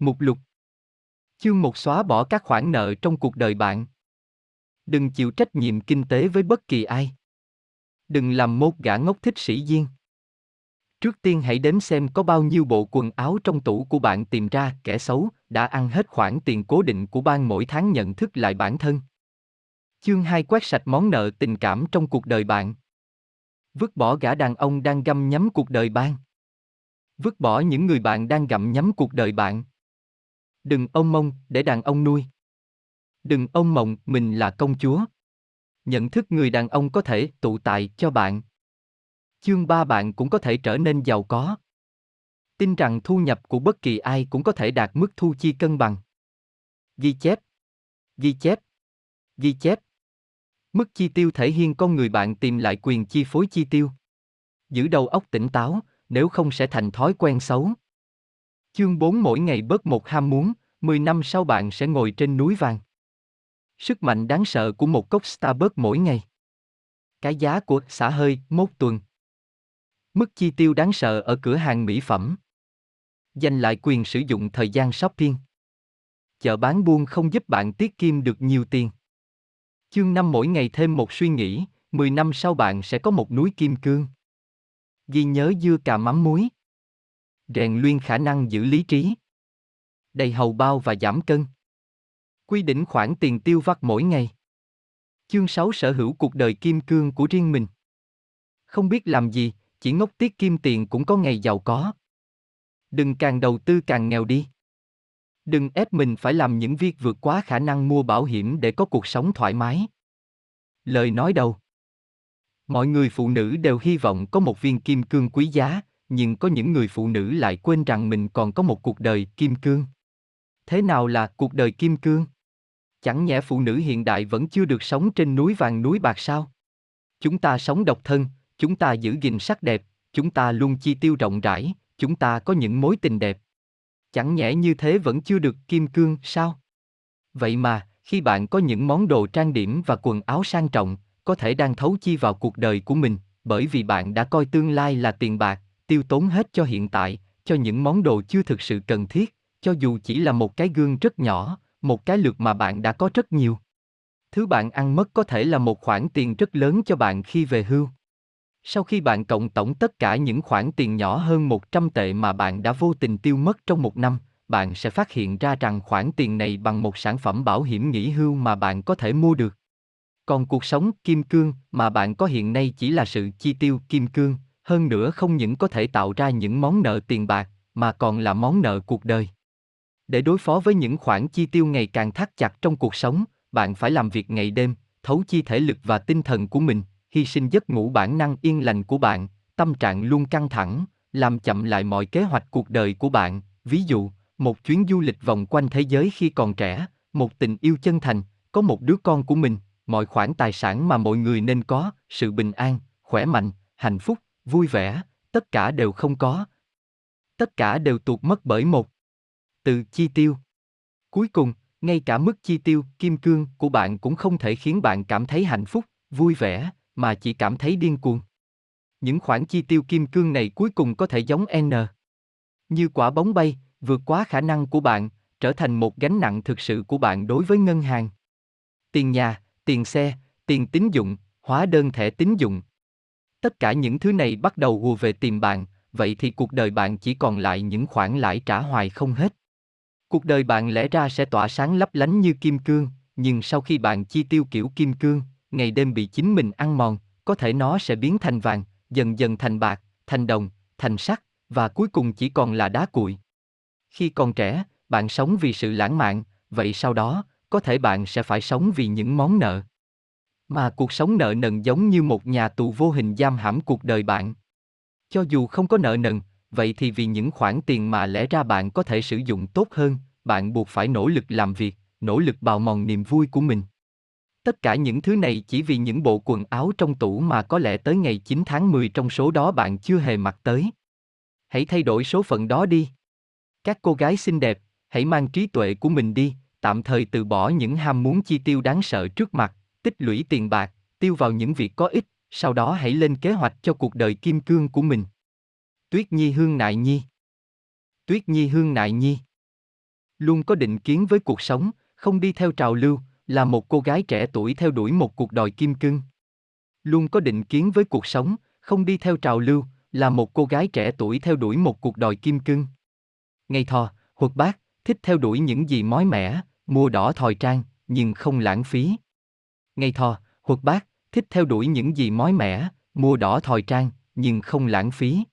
Mục lục Chương một xóa bỏ các khoản nợ trong cuộc đời bạn. Đừng chịu trách nhiệm kinh tế với bất kỳ ai. Đừng làm một gã ngốc thích sĩ duyên Trước tiên hãy đếm xem có bao nhiêu bộ quần áo trong tủ của bạn tìm ra kẻ xấu đã ăn hết khoản tiền cố định của ban mỗi tháng nhận thức lại bản thân. Chương 2 quét sạch món nợ tình cảm trong cuộc đời bạn. Vứt bỏ gã đàn ông đang găm nhắm cuộc đời bạn. Vứt bỏ những người bạn đang gặm nhắm cuộc đời bạn. Đừng ông mông để đàn ông nuôi. Đừng ông mộng mình là công chúa. Nhận thức người đàn ông có thể tụ tài cho bạn. Chương ba bạn cũng có thể trở nên giàu có. Tin rằng thu nhập của bất kỳ ai cũng có thể đạt mức thu chi cân bằng. Ghi chép. Ghi chép. Ghi chép. Mức chi tiêu thể hiện con người bạn tìm lại quyền chi phối chi tiêu. Giữ đầu óc tỉnh táo, nếu không sẽ thành thói quen xấu. Chương 4 mỗi ngày bớt một ham muốn, 10 năm sau bạn sẽ ngồi trên núi vàng. Sức mạnh đáng sợ của một cốc Starbucks mỗi ngày. Cái giá của xả hơi, một tuần. Mức chi tiêu đáng sợ ở cửa hàng mỹ phẩm. Giành lại quyền sử dụng thời gian shopping. Chợ bán buôn không giúp bạn tiết kiệm được nhiều tiền. Chương 5 mỗi ngày thêm một suy nghĩ, 10 năm sau bạn sẽ có một núi kim cương. Ghi nhớ dưa cà mắm muối. Rèn luyện khả năng giữ lý trí. Đầy hầu bao và giảm cân. Quy định khoản tiền tiêu vặt mỗi ngày. Chương 6 sở hữu cuộc đời kim cương của riêng mình. Không biết làm gì, chỉ ngốc tiết kim tiền cũng có ngày giàu có. Đừng càng đầu tư càng nghèo đi. Đừng ép mình phải làm những việc vượt quá khả năng mua bảo hiểm để có cuộc sống thoải mái. Lời nói đầu Mọi người phụ nữ đều hy vọng có một viên kim cương quý giá, nhưng có những người phụ nữ lại quên rằng mình còn có một cuộc đời kim cương. Thế nào là cuộc đời kim cương? Chẳng nhẽ phụ nữ hiện đại vẫn chưa được sống trên núi vàng núi bạc sao? Chúng ta sống độc thân, chúng ta giữ gìn sắc đẹp, chúng ta luôn chi tiêu rộng rãi, chúng ta có những mối tình đẹp. Chẳng nhẽ như thế vẫn chưa được kim cương sao? Vậy mà, khi bạn có những món đồ trang điểm và quần áo sang trọng, có thể đang thấu chi vào cuộc đời của mình, bởi vì bạn đã coi tương lai là tiền bạc, tiêu tốn hết cho hiện tại, cho những món đồ chưa thực sự cần thiết, cho dù chỉ là một cái gương rất nhỏ, một cái lượt mà bạn đã có rất nhiều. Thứ bạn ăn mất có thể là một khoản tiền rất lớn cho bạn khi về hưu. Sau khi bạn cộng tổng tất cả những khoản tiền nhỏ hơn 100 tệ mà bạn đã vô tình tiêu mất trong một năm, bạn sẽ phát hiện ra rằng khoản tiền này bằng một sản phẩm bảo hiểm nghỉ hưu mà bạn có thể mua được. Còn cuộc sống kim cương mà bạn có hiện nay chỉ là sự chi tiêu kim cương, hơn nữa không những có thể tạo ra những món nợ tiền bạc, mà còn là món nợ cuộc đời. Để đối phó với những khoản chi tiêu ngày càng thắt chặt trong cuộc sống, bạn phải làm việc ngày đêm, thấu chi thể lực và tinh thần của mình, hy sinh giấc ngủ bản năng yên lành của bạn, tâm trạng luôn căng thẳng, làm chậm lại mọi kế hoạch cuộc đời của bạn, ví dụ, một chuyến du lịch vòng quanh thế giới khi còn trẻ, một tình yêu chân thành, có một đứa con của mình, mọi khoản tài sản mà mọi người nên có, sự bình an, khỏe mạnh, hạnh phúc, vui vẻ, tất cả đều không có. Tất cả đều tuột mất bởi một từ chi tiêu. Cuối cùng, ngay cả mức chi tiêu kim cương của bạn cũng không thể khiến bạn cảm thấy hạnh phúc, vui vẻ, mà chỉ cảm thấy điên cuồng. Những khoản chi tiêu kim cương này cuối cùng có thể giống N. Như quả bóng bay, vượt quá khả năng của bạn, trở thành một gánh nặng thực sự của bạn đối với ngân hàng. Tiền nhà, tiền xe, tiền tín dụng, hóa đơn thẻ tín dụng. Tất cả những thứ này bắt đầu ùa về tìm bạn, vậy thì cuộc đời bạn chỉ còn lại những khoản lãi trả hoài không hết. Cuộc đời bạn lẽ ra sẽ tỏa sáng lấp lánh như kim cương, nhưng sau khi bạn chi tiêu kiểu kim cương, ngày đêm bị chính mình ăn mòn, có thể nó sẽ biến thành vàng, dần dần thành bạc, thành đồng, thành sắt, và cuối cùng chỉ còn là đá cuội. Khi còn trẻ, bạn sống vì sự lãng mạn, vậy sau đó, có thể bạn sẽ phải sống vì những món nợ. Mà cuộc sống nợ nần giống như một nhà tù vô hình giam hãm cuộc đời bạn. Cho dù không có nợ nần, vậy thì vì những khoản tiền mà lẽ ra bạn có thể sử dụng tốt hơn, bạn buộc phải nỗ lực làm việc, nỗ lực bào mòn niềm vui của mình. Tất cả những thứ này chỉ vì những bộ quần áo trong tủ mà có lẽ tới ngày 9 tháng 10 trong số đó bạn chưa hề mặc tới. Hãy thay đổi số phận đó đi. Các cô gái xinh đẹp, hãy mang trí tuệ của mình đi, tạm thời từ bỏ những ham muốn chi tiêu đáng sợ trước mặt, tích lũy tiền bạc, tiêu vào những việc có ích, sau đó hãy lên kế hoạch cho cuộc đời kim cương của mình. Tuyết Nhi Hương Nại Nhi Tuyết Nhi Hương Nại Nhi Luôn có định kiến với cuộc sống, không đi theo trào lưu, là một cô gái trẻ tuổi theo đuổi một cuộc đòi kim cương. Luôn có định kiến với cuộc sống, không đi theo trào lưu, là một cô gái trẻ tuổi theo đuổi một cuộc đòi kim cương. Ngày thò, huật bát, thích theo đuổi những gì mới mẻ, mua đỏ thòi trang, nhưng không lãng phí. Ngày thò, huật bát, thích theo đuổi những gì mới mẻ, mua đỏ thòi trang, nhưng không lãng phí.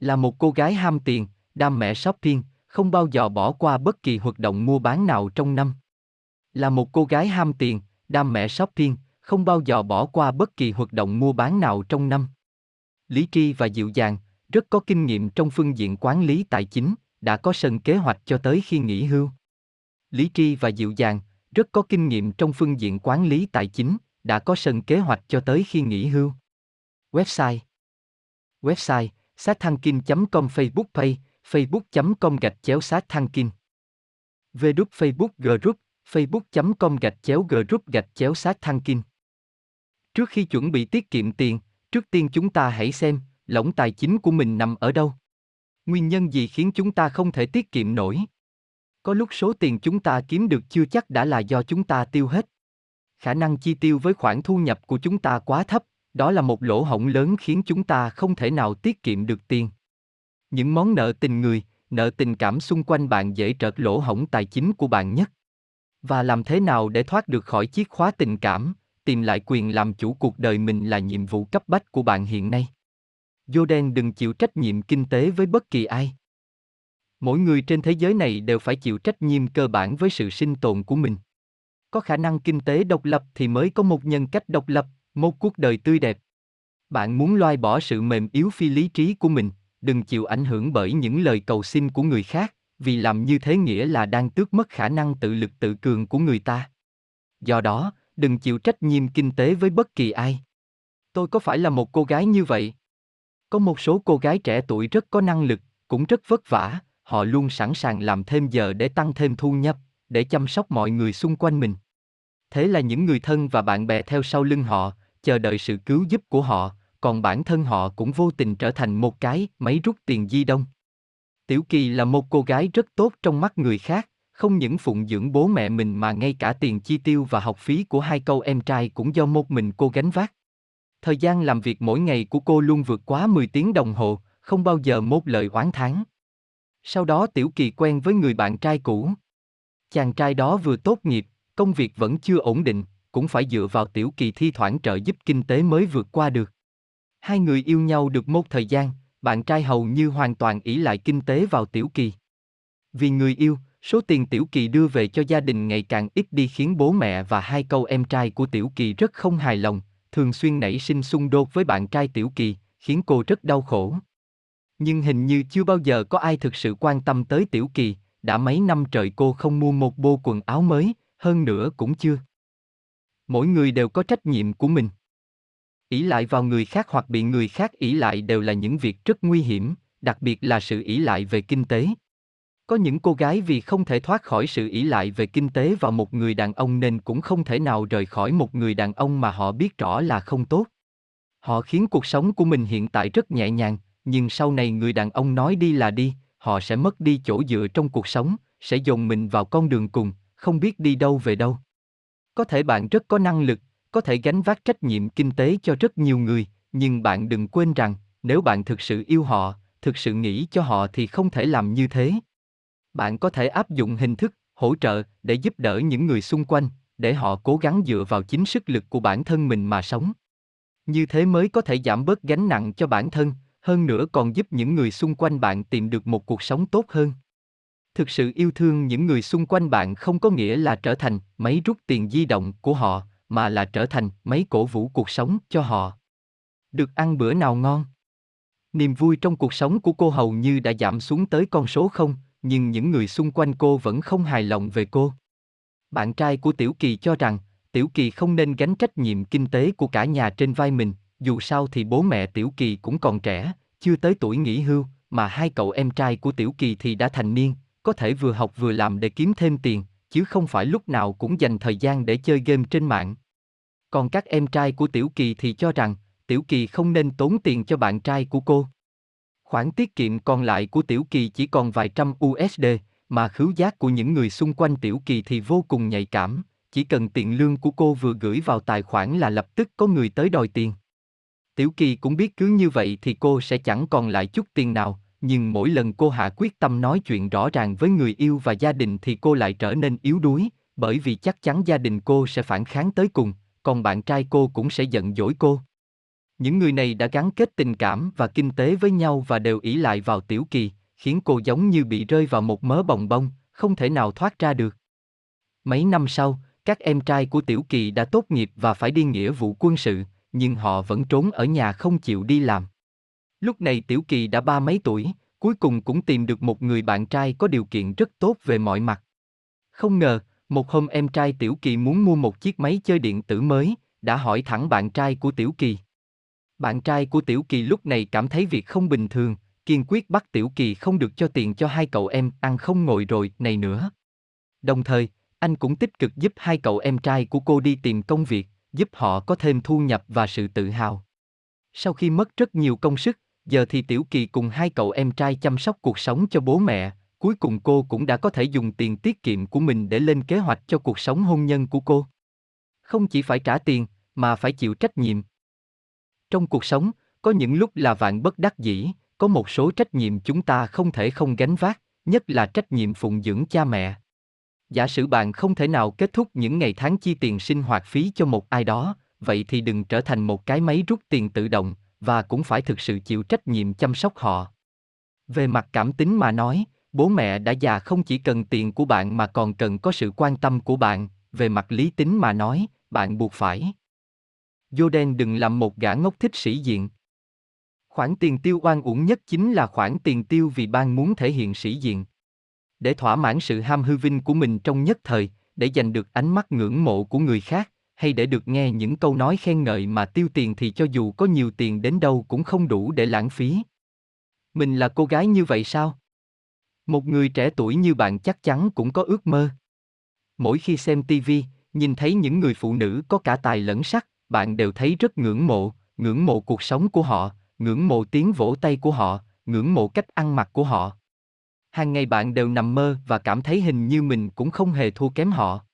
Là một cô gái ham tiền, đam mẹ shopping, không bao giờ bỏ qua bất kỳ hoạt động mua bán nào trong năm. Là một cô gái ham tiền, đam mẹ shopping, không bao giờ bỏ qua bất kỳ hoạt động mua bán nào trong năm. Lý tri và dịu dàng, rất có kinh nghiệm trong phương diện quản lý tài chính, đã có sân kế hoạch cho tới khi nghỉ hưu. Lý tri và dịu dàng, rất có kinh nghiệm trong phương diện quản lý tài chính, đã có sân kế hoạch cho tới khi nghỉ hưu. Website Website sát thăng com Facebook page facebook.com gạch chéo sát thăng kinh Vđúp Facebook group facebook.com gạch chéo group gạch chéo sát thăng kinh Trước khi chuẩn bị tiết kiệm tiền, trước tiên chúng ta hãy xem, lỏng tài chính của mình nằm ở đâu. Nguyên nhân gì khiến chúng ta không thể tiết kiệm nổi? Có lúc số tiền chúng ta kiếm được chưa chắc đã là do chúng ta tiêu hết. Khả năng chi tiêu với khoản thu nhập của chúng ta quá thấp, đó là một lỗ hổng lớn khiến chúng ta không thể nào tiết kiệm được tiền. Những món nợ tình người, nợ tình cảm xung quanh bạn dễ trợt lỗ hổng tài chính của bạn nhất. Và làm thế nào để thoát được khỏi chiếc khóa tình cảm, tìm lại quyền làm chủ cuộc đời mình là nhiệm vụ cấp bách của bạn hiện nay. Jordan đừng chịu trách nhiệm kinh tế với bất kỳ ai. Mỗi người trên thế giới này đều phải chịu trách nhiệm cơ bản với sự sinh tồn của mình. Có khả năng kinh tế độc lập thì mới có một nhân cách độc lập, một cuộc đời tươi đẹp. Bạn muốn loai bỏ sự mềm yếu phi lý trí của mình, đừng chịu ảnh hưởng bởi những lời cầu xin của người khác, vì làm như thế nghĩa là đang tước mất khả năng tự lực tự cường của người ta. Do đó, đừng chịu trách nhiệm kinh tế với bất kỳ ai. Tôi có phải là một cô gái như vậy? Có một số cô gái trẻ tuổi rất có năng lực, cũng rất vất vả, họ luôn sẵn sàng làm thêm giờ để tăng thêm thu nhập, để chăm sóc mọi người xung quanh mình. Thế là những người thân và bạn bè theo sau lưng họ, chờ đợi sự cứu giúp của họ, còn bản thân họ cũng vô tình trở thành một cái máy rút tiền di động. Tiểu Kỳ là một cô gái rất tốt trong mắt người khác, không những phụng dưỡng bố mẹ mình mà ngay cả tiền chi tiêu và học phí của hai câu em trai cũng do một mình cô gánh vác. Thời gian làm việc mỗi ngày của cô luôn vượt quá 10 tiếng đồng hồ, không bao giờ một lời oán tháng. Sau đó Tiểu Kỳ quen với người bạn trai cũ. Chàng trai đó vừa tốt nghiệp, công việc vẫn chưa ổn định, cũng phải dựa vào Tiểu Kỳ thi thoảng trợ giúp kinh tế mới vượt qua được. Hai người yêu nhau được một thời gian, bạn trai hầu như hoàn toàn ỷ lại kinh tế vào Tiểu Kỳ. Vì người yêu, số tiền Tiểu Kỳ đưa về cho gia đình ngày càng ít đi khiến bố mẹ và hai câu em trai của Tiểu Kỳ rất không hài lòng, thường xuyên nảy sinh xung đột với bạn trai Tiểu Kỳ, khiến cô rất đau khổ. Nhưng hình như chưa bao giờ có ai thực sự quan tâm tới Tiểu Kỳ, đã mấy năm trời cô không mua một bộ quần áo mới, hơn nữa cũng chưa. Mỗi người đều có trách nhiệm của mình. Ỷ lại vào người khác hoặc bị người khác ỷ lại đều là những việc rất nguy hiểm, đặc biệt là sự ỷ lại về kinh tế. Có những cô gái vì không thể thoát khỏi sự ỷ lại về kinh tế vào một người đàn ông nên cũng không thể nào rời khỏi một người đàn ông mà họ biết rõ là không tốt. Họ khiến cuộc sống của mình hiện tại rất nhẹ nhàng, nhưng sau này người đàn ông nói đi là đi, họ sẽ mất đi chỗ dựa trong cuộc sống, sẽ dồn mình vào con đường cùng, không biết đi đâu về đâu có thể bạn rất có năng lực, có thể gánh vác trách nhiệm kinh tế cho rất nhiều người, nhưng bạn đừng quên rằng, nếu bạn thực sự yêu họ, thực sự nghĩ cho họ thì không thể làm như thế. Bạn có thể áp dụng hình thức hỗ trợ để giúp đỡ những người xung quanh, để họ cố gắng dựa vào chính sức lực của bản thân mình mà sống. Như thế mới có thể giảm bớt gánh nặng cho bản thân, hơn nữa còn giúp những người xung quanh bạn tìm được một cuộc sống tốt hơn thực sự yêu thương những người xung quanh bạn không có nghĩa là trở thành máy rút tiền di động của họ mà là trở thành máy cổ vũ cuộc sống cho họ. Được ăn bữa nào ngon. Niềm vui trong cuộc sống của cô hầu như đã giảm xuống tới con số không, nhưng những người xung quanh cô vẫn không hài lòng về cô. Bạn trai của Tiểu Kỳ cho rằng, Tiểu Kỳ không nên gánh trách nhiệm kinh tế của cả nhà trên vai mình, dù sao thì bố mẹ Tiểu Kỳ cũng còn trẻ, chưa tới tuổi nghỉ hưu, mà hai cậu em trai của Tiểu Kỳ thì đã thành niên, có thể vừa học vừa làm để kiếm thêm tiền, chứ không phải lúc nào cũng dành thời gian để chơi game trên mạng. Còn các em trai của Tiểu Kỳ thì cho rằng, Tiểu Kỳ không nên tốn tiền cho bạn trai của cô. Khoản tiết kiệm còn lại của Tiểu Kỳ chỉ còn vài trăm USD, mà khứu giác của những người xung quanh Tiểu Kỳ thì vô cùng nhạy cảm, chỉ cần tiền lương của cô vừa gửi vào tài khoản là lập tức có người tới đòi tiền. Tiểu Kỳ cũng biết cứ như vậy thì cô sẽ chẳng còn lại chút tiền nào, nhưng mỗi lần cô hạ quyết tâm nói chuyện rõ ràng với người yêu và gia đình thì cô lại trở nên yếu đuối, bởi vì chắc chắn gia đình cô sẽ phản kháng tới cùng, còn bạn trai cô cũng sẽ giận dỗi cô. Những người này đã gắn kết tình cảm và kinh tế với nhau và đều ỷ lại vào Tiểu Kỳ, khiến cô giống như bị rơi vào một mớ bồng bông, không thể nào thoát ra được. Mấy năm sau, các em trai của Tiểu Kỳ đã tốt nghiệp và phải đi nghĩa vụ quân sự, nhưng họ vẫn trốn ở nhà không chịu đi làm. Lúc này Tiểu Kỳ đã ba mấy tuổi, cuối cùng cũng tìm được một người bạn trai có điều kiện rất tốt về mọi mặt. Không ngờ, một hôm em trai Tiểu Kỳ muốn mua một chiếc máy chơi điện tử mới, đã hỏi thẳng bạn trai của Tiểu Kỳ. Bạn trai của Tiểu Kỳ lúc này cảm thấy việc không bình thường, kiên quyết bắt Tiểu Kỳ không được cho tiền cho hai cậu em ăn không ngồi rồi này nữa. Đồng thời, anh cũng tích cực giúp hai cậu em trai của cô đi tìm công việc, giúp họ có thêm thu nhập và sự tự hào. Sau khi mất rất nhiều công sức, giờ thì Tiểu Kỳ cùng hai cậu em trai chăm sóc cuộc sống cho bố mẹ, cuối cùng cô cũng đã có thể dùng tiền tiết kiệm của mình để lên kế hoạch cho cuộc sống hôn nhân của cô. Không chỉ phải trả tiền, mà phải chịu trách nhiệm. Trong cuộc sống, có những lúc là vạn bất đắc dĩ, có một số trách nhiệm chúng ta không thể không gánh vác, nhất là trách nhiệm phụng dưỡng cha mẹ. Giả sử bạn không thể nào kết thúc những ngày tháng chi tiền sinh hoạt phí cho một ai đó, vậy thì đừng trở thành một cái máy rút tiền tự động, và cũng phải thực sự chịu trách nhiệm chăm sóc họ. Về mặt cảm tính mà nói, bố mẹ đã già không chỉ cần tiền của bạn mà còn cần có sự quan tâm của bạn, về mặt lý tính mà nói, bạn buộc phải. Jordan đừng làm một gã ngốc thích sĩ diện. Khoản tiền tiêu oan uổng nhất chính là khoản tiền tiêu vì ban muốn thể hiện sĩ diện. Để thỏa mãn sự ham hư vinh của mình trong nhất thời, để giành được ánh mắt ngưỡng mộ của người khác, hay để được nghe những câu nói khen ngợi mà tiêu tiền thì cho dù có nhiều tiền đến đâu cũng không đủ để lãng phí. Mình là cô gái như vậy sao? Một người trẻ tuổi như bạn chắc chắn cũng có ước mơ. Mỗi khi xem TV, nhìn thấy những người phụ nữ có cả tài lẫn sắc, bạn đều thấy rất ngưỡng mộ, ngưỡng mộ cuộc sống của họ, ngưỡng mộ tiếng vỗ tay của họ, ngưỡng mộ cách ăn mặc của họ. Hàng ngày bạn đều nằm mơ và cảm thấy hình như mình cũng không hề thua kém họ.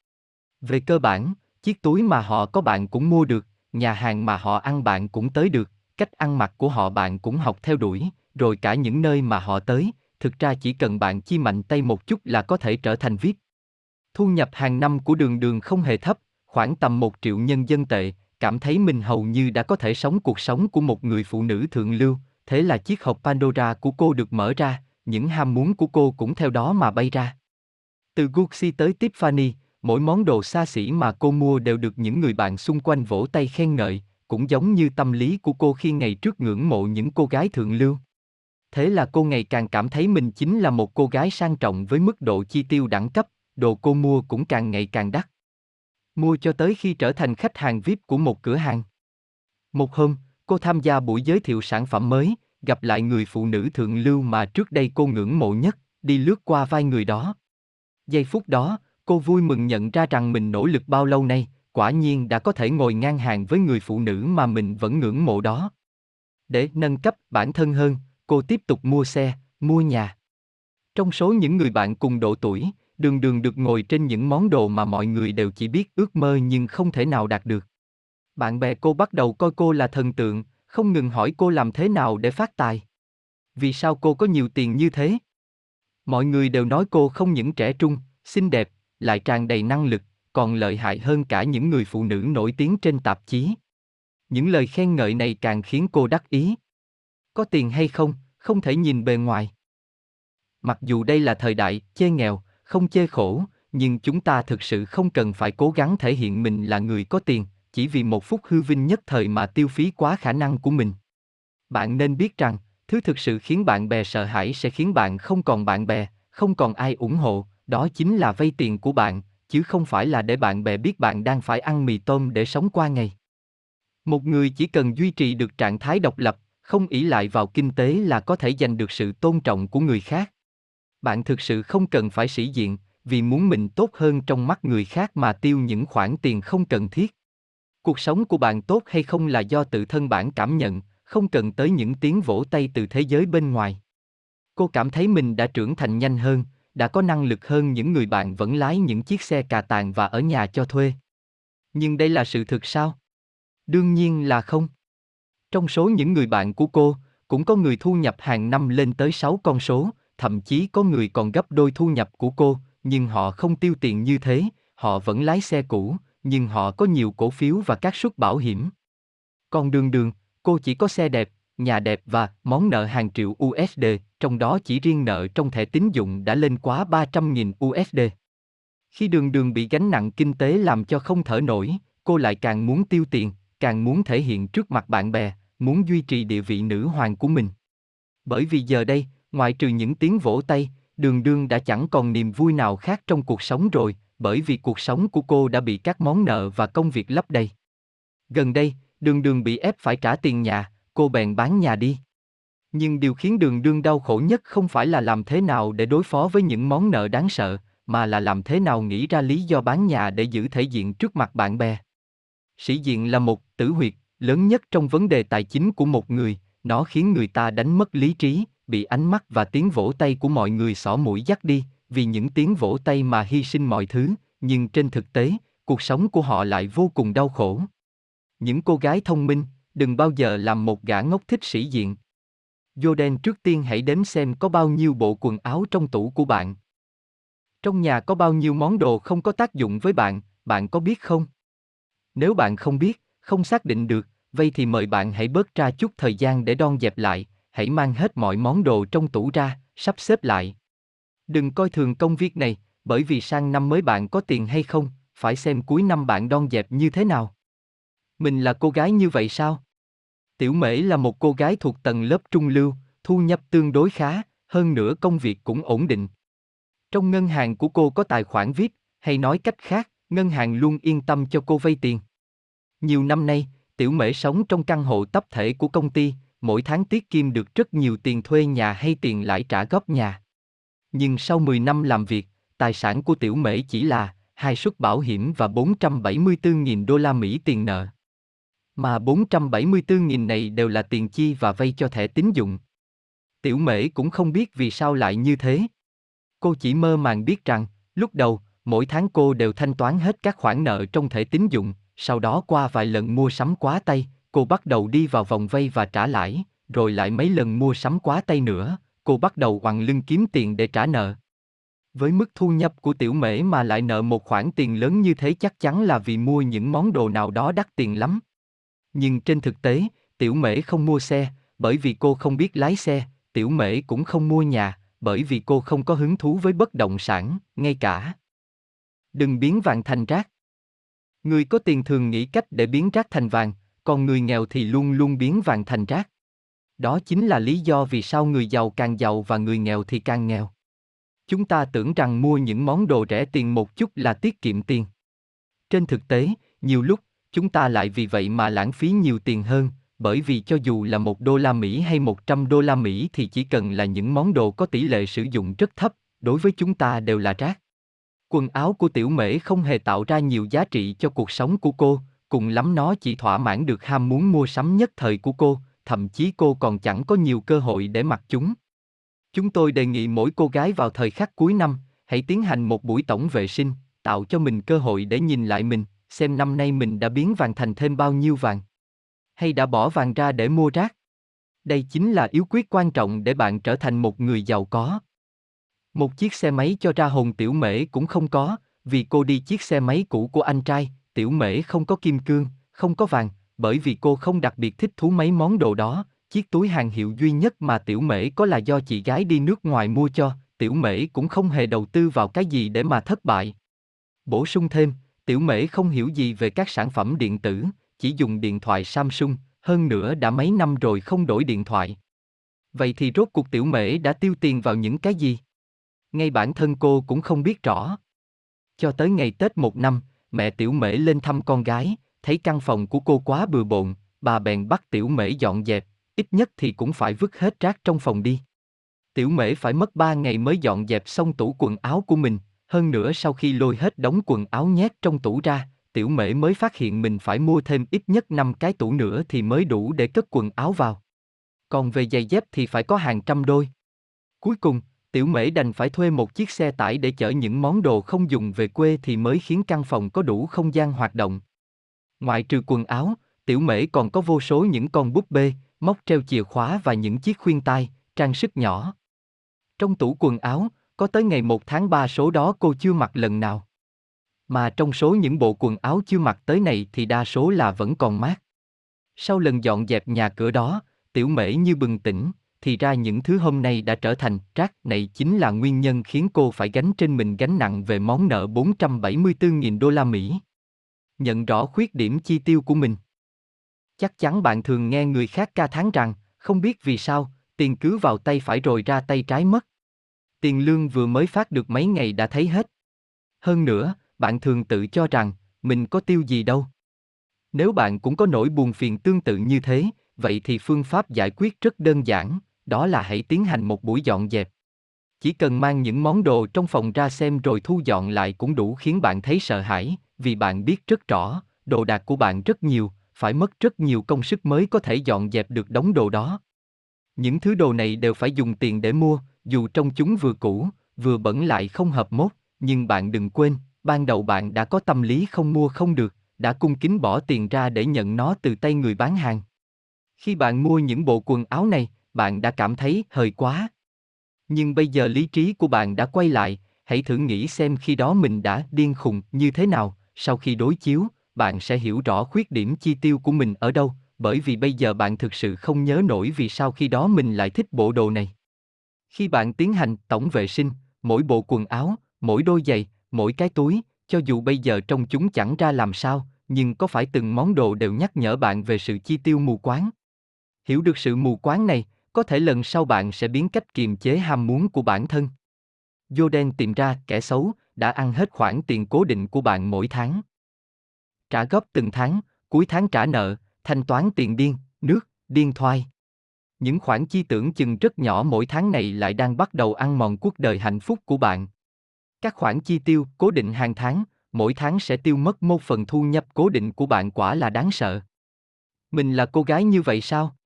Về cơ bản, chiếc túi mà họ có bạn cũng mua được, nhà hàng mà họ ăn bạn cũng tới được, cách ăn mặc của họ bạn cũng học theo đuổi, rồi cả những nơi mà họ tới, thực ra chỉ cần bạn chi mạnh tay một chút là có thể trở thành VIP. Thu nhập hàng năm của đường đường không hề thấp, khoảng tầm một triệu nhân dân tệ, cảm thấy mình hầu như đã có thể sống cuộc sống của một người phụ nữ thượng lưu, thế là chiếc hộp Pandora của cô được mở ra, những ham muốn của cô cũng theo đó mà bay ra. Từ Gucci tới Tiffany, mỗi món đồ xa xỉ mà cô mua đều được những người bạn xung quanh vỗ tay khen ngợi, cũng giống như tâm lý của cô khi ngày trước ngưỡng mộ những cô gái thượng lưu. Thế là cô ngày càng cảm thấy mình chính là một cô gái sang trọng với mức độ chi tiêu đẳng cấp, đồ cô mua cũng càng ngày càng đắt. Mua cho tới khi trở thành khách hàng VIP của một cửa hàng. Một hôm, cô tham gia buổi giới thiệu sản phẩm mới, gặp lại người phụ nữ thượng lưu mà trước đây cô ngưỡng mộ nhất, đi lướt qua vai người đó. Giây phút đó, cô vui mừng nhận ra rằng mình nỗ lực bao lâu nay, quả nhiên đã có thể ngồi ngang hàng với người phụ nữ mà mình vẫn ngưỡng mộ đó. Để nâng cấp bản thân hơn, cô tiếp tục mua xe, mua nhà. Trong số những người bạn cùng độ tuổi, đường đường được ngồi trên những món đồ mà mọi người đều chỉ biết ước mơ nhưng không thể nào đạt được. Bạn bè cô bắt đầu coi cô là thần tượng, không ngừng hỏi cô làm thế nào để phát tài. Vì sao cô có nhiều tiền như thế? Mọi người đều nói cô không những trẻ trung, xinh đẹp, lại tràn đầy năng lực, còn lợi hại hơn cả những người phụ nữ nổi tiếng trên tạp chí. Những lời khen ngợi này càng khiến cô đắc ý. Có tiền hay không, không thể nhìn bề ngoài. Mặc dù đây là thời đại chê nghèo, không chê khổ, nhưng chúng ta thực sự không cần phải cố gắng thể hiện mình là người có tiền, chỉ vì một phút hư vinh nhất thời mà tiêu phí quá khả năng của mình. Bạn nên biết rằng, thứ thực sự khiến bạn bè sợ hãi sẽ khiến bạn không còn bạn bè, không còn ai ủng hộ, đó chính là vay tiền của bạn, chứ không phải là để bạn bè biết bạn đang phải ăn mì tôm để sống qua ngày. Một người chỉ cần duy trì được trạng thái độc lập, không ỷ lại vào kinh tế là có thể giành được sự tôn trọng của người khác. Bạn thực sự không cần phải sĩ diện, vì muốn mình tốt hơn trong mắt người khác mà tiêu những khoản tiền không cần thiết. Cuộc sống của bạn tốt hay không là do tự thân bạn cảm nhận, không cần tới những tiếng vỗ tay từ thế giới bên ngoài. Cô cảm thấy mình đã trưởng thành nhanh hơn, đã có năng lực hơn những người bạn vẫn lái những chiếc xe cà tàng và ở nhà cho thuê. Nhưng đây là sự thực sao? Đương nhiên là không. Trong số những người bạn của cô, cũng có người thu nhập hàng năm lên tới 6 con số, thậm chí có người còn gấp đôi thu nhập của cô, nhưng họ không tiêu tiền như thế, họ vẫn lái xe cũ, nhưng họ có nhiều cổ phiếu và các suất bảo hiểm. Còn đường đường, cô chỉ có xe đẹp, nhà đẹp và món nợ hàng triệu USD, trong đó chỉ riêng nợ trong thẻ tín dụng đã lên quá 300.000 USD. Khi đường đường bị gánh nặng kinh tế làm cho không thở nổi, cô lại càng muốn tiêu tiền, càng muốn thể hiện trước mặt bạn bè, muốn duy trì địa vị nữ hoàng của mình. Bởi vì giờ đây, ngoại trừ những tiếng vỗ tay, đường đương đã chẳng còn niềm vui nào khác trong cuộc sống rồi, bởi vì cuộc sống của cô đã bị các món nợ và công việc lấp đầy. Gần đây, đường đường bị ép phải trả tiền nhà, cô bèn bán nhà đi. Nhưng điều khiến đường đương đau khổ nhất không phải là làm thế nào để đối phó với những món nợ đáng sợ, mà là làm thế nào nghĩ ra lý do bán nhà để giữ thể diện trước mặt bạn bè. Sĩ diện là một tử huyệt lớn nhất trong vấn đề tài chính của một người, nó khiến người ta đánh mất lý trí, bị ánh mắt và tiếng vỗ tay của mọi người xỏ mũi dắt đi, vì những tiếng vỗ tay mà hy sinh mọi thứ, nhưng trên thực tế, cuộc sống của họ lại vô cùng đau khổ. Những cô gái thông minh, đừng bao giờ làm một gã ngốc thích sĩ diện. Jordan trước tiên hãy đếm xem có bao nhiêu bộ quần áo trong tủ của bạn. Trong nhà có bao nhiêu món đồ không có tác dụng với bạn, bạn có biết không? Nếu bạn không biết, không xác định được, vậy thì mời bạn hãy bớt ra chút thời gian để đon dẹp lại, hãy mang hết mọi món đồ trong tủ ra, sắp xếp lại. Đừng coi thường công việc này, bởi vì sang năm mới bạn có tiền hay không, phải xem cuối năm bạn đon dẹp như thế nào. Mình là cô gái như vậy sao? Tiểu Mễ là một cô gái thuộc tầng lớp trung lưu, thu nhập tương đối khá, hơn nữa công việc cũng ổn định. Trong ngân hàng của cô có tài khoản VIP, hay nói cách khác, ngân hàng luôn yên tâm cho cô vay tiền. Nhiều năm nay, Tiểu Mễ sống trong căn hộ tập thể của công ty, mỗi tháng tiết kiệm được rất nhiều tiền thuê nhà hay tiền lãi trả góp nhà. Nhưng sau 10 năm làm việc, tài sản của Tiểu Mễ chỉ là hai suất bảo hiểm và 474.000 đô la Mỹ tiền nợ. Mà 474.000 này đều là tiền chi và vay cho thẻ tín dụng. Tiểu Mễ cũng không biết vì sao lại như thế. Cô chỉ mơ màng biết rằng, lúc đầu, mỗi tháng cô đều thanh toán hết các khoản nợ trong thẻ tín dụng, sau đó qua vài lần mua sắm quá tay, cô bắt đầu đi vào vòng vay và trả lãi, rồi lại mấy lần mua sắm quá tay nữa, cô bắt đầu quằn lưng kiếm tiền để trả nợ. Với mức thu nhập của tiểu mễ mà lại nợ một khoản tiền lớn như thế chắc chắn là vì mua những món đồ nào đó đắt tiền lắm. Nhưng trên thực tế, tiểu mễ không mua xe, bởi vì cô không biết lái xe, tiểu mễ cũng không mua nhà, bởi vì cô không có hứng thú với bất động sản, ngay cả. Đừng biến vàng thành rác. Người có tiền thường nghĩ cách để biến rác thành vàng, còn người nghèo thì luôn luôn biến vàng thành rác. Đó chính là lý do vì sao người giàu càng giàu và người nghèo thì càng nghèo. Chúng ta tưởng rằng mua những món đồ rẻ tiền một chút là tiết kiệm tiền. Trên thực tế, nhiều lúc, chúng ta lại vì vậy mà lãng phí nhiều tiền hơn, bởi vì cho dù là một đô la Mỹ hay một trăm đô la Mỹ thì chỉ cần là những món đồ có tỷ lệ sử dụng rất thấp, đối với chúng ta đều là rác. Quần áo của tiểu mễ không hề tạo ra nhiều giá trị cho cuộc sống của cô, cùng lắm nó chỉ thỏa mãn được ham muốn mua sắm nhất thời của cô, thậm chí cô còn chẳng có nhiều cơ hội để mặc chúng. Chúng tôi đề nghị mỗi cô gái vào thời khắc cuối năm, hãy tiến hành một buổi tổng vệ sinh, tạo cho mình cơ hội để nhìn lại mình, xem năm nay mình đã biến vàng thành thêm bao nhiêu vàng. Hay đã bỏ vàng ra để mua rác. Đây chính là yếu quyết quan trọng để bạn trở thành một người giàu có. Một chiếc xe máy cho ra hồn tiểu mễ cũng không có, vì cô đi chiếc xe máy cũ của anh trai, tiểu mễ không có kim cương, không có vàng, bởi vì cô không đặc biệt thích thú mấy món đồ đó, chiếc túi hàng hiệu duy nhất mà tiểu mễ có là do chị gái đi nước ngoài mua cho, tiểu mễ cũng không hề đầu tư vào cái gì để mà thất bại. Bổ sung thêm, tiểu mễ không hiểu gì về các sản phẩm điện tử, chỉ dùng điện thoại Samsung, hơn nữa đã mấy năm rồi không đổi điện thoại. Vậy thì rốt cuộc tiểu mễ đã tiêu tiền vào những cái gì? Ngay bản thân cô cũng không biết rõ. Cho tới ngày Tết một năm, mẹ tiểu mễ lên thăm con gái, thấy căn phòng của cô quá bừa bộn, bà bèn bắt tiểu mễ dọn dẹp, ít nhất thì cũng phải vứt hết rác trong phòng đi. Tiểu mễ phải mất ba ngày mới dọn dẹp xong tủ quần áo của mình, hơn nữa sau khi lôi hết đống quần áo nhét trong tủ ra, tiểu mễ mới phát hiện mình phải mua thêm ít nhất 5 cái tủ nữa thì mới đủ để cất quần áo vào. Còn về giày dép thì phải có hàng trăm đôi. Cuối cùng, Tiểu Mễ đành phải thuê một chiếc xe tải để chở những món đồ không dùng về quê thì mới khiến căn phòng có đủ không gian hoạt động. Ngoại trừ quần áo, Tiểu Mễ còn có vô số những con búp bê, móc treo chìa khóa và những chiếc khuyên tai, trang sức nhỏ. Trong tủ quần áo, có tới ngày 1 tháng 3 số đó cô chưa mặc lần nào. Mà trong số những bộ quần áo chưa mặc tới này thì đa số là vẫn còn mát. Sau lần dọn dẹp nhà cửa đó, tiểu mễ như bừng tỉnh, thì ra những thứ hôm nay đã trở thành rác này chính là nguyên nhân khiến cô phải gánh trên mình gánh nặng về món nợ 474.000 đô la Mỹ. Nhận rõ khuyết điểm chi tiêu của mình. Chắc chắn bạn thường nghe người khác ca thán rằng, không biết vì sao, tiền cứ vào tay phải rồi ra tay trái mất. Tiền lương vừa mới phát được mấy ngày đã thấy hết. Hơn nữa, bạn thường tự cho rằng, mình có tiêu gì đâu. Nếu bạn cũng có nỗi buồn phiền tương tự như thế, vậy thì phương pháp giải quyết rất đơn giản, đó là hãy tiến hành một buổi dọn dẹp. Chỉ cần mang những món đồ trong phòng ra xem rồi thu dọn lại cũng đủ khiến bạn thấy sợ hãi, vì bạn biết rất rõ, đồ đạc của bạn rất nhiều, phải mất rất nhiều công sức mới có thể dọn dẹp được đống đồ đó. Những thứ đồ này đều phải dùng tiền để mua, dù trong chúng vừa cũ, vừa bẩn lại không hợp mốt, nhưng bạn đừng quên, ban đầu bạn đã có tâm lý không mua không được, đã cung kính bỏ tiền ra để nhận nó từ tay người bán hàng. Khi bạn mua những bộ quần áo này, bạn đã cảm thấy hơi quá. Nhưng bây giờ lý trí của bạn đã quay lại, hãy thử nghĩ xem khi đó mình đã điên khùng như thế nào, sau khi đối chiếu, bạn sẽ hiểu rõ khuyết điểm chi tiêu của mình ở đâu, bởi vì bây giờ bạn thực sự không nhớ nổi vì sao khi đó mình lại thích bộ đồ này. Khi bạn tiến hành tổng vệ sinh, mỗi bộ quần áo, mỗi đôi giày, mỗi cái túi, cho dù bây giờ trông chúng chẳng ra làm sao, nhưng có phải từng món đồ đều nhắc nhở bạn về sự chi tiêu mù quáng? Hiểu được sự mù quáng này, có thể lần sau bạn sẽ biến cách kiềm chế ham muốn của bản thân. Jordan tìm ra kẻ xấu đã ăn hết khoản tiền cố định của bạn mỗi tháng. Trả góp từng tháng, cuối tháng trả nợ, thanh toán tiền điên, nước, điên thoai. Những khoản chi tưởng chừng rất nhỏ mỗi tháng này lại đang bắt đầu ăn mòn cuộc đời hạnh phúc của bạn. Các khoản chi tiêu cố định hàng tháng, mỗi tháng sẽ tiêu mất một phần thu nhập cố định của bạn quả là đáng sợ. Mình là cô gái như vậy sao?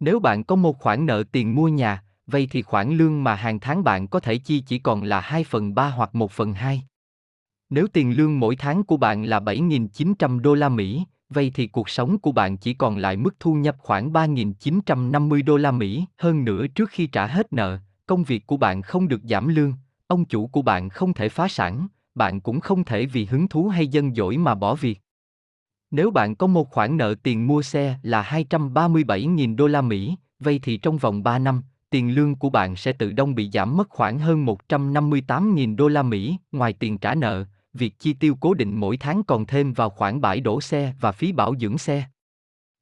Nếu bạn có một khoản nợ tiền mua nhà, vậy thì khoản lương mà hàng tháng bạn có thể chi chỉ còn là 2 phần 3 hoặc 1 phần 2. Nếu tiền lương mỗi tháng của bạn là 7.900 đô la Mỹ, vậy thì cuộc sống của bạn chỉ còn lại mức thu nhập khoảng 3.950 đô la Mỹ. Hơn nữa trước khi trả hết nợ, công việc của bạn không được giảm lương, ông chủ của bạn không thể phá sản, bạn cũng không thể vì hứng thú hay dân dỗi mà bỏ việc. Nếu bạn có một khoản nợ tiền mua xe là 237.000 đô la Mỹ, vậy thì trong vòng 3 năm, tiền lương của bạn sẽ tự động bị giảm mất khoảng hơn 158.000 đô la Mỹ, ngoài tiền trả nợ, việc chi tiêu cố định mỗi tháng còn thêm vào khoản bãi đổ xe và phí bảo dưỡng xe.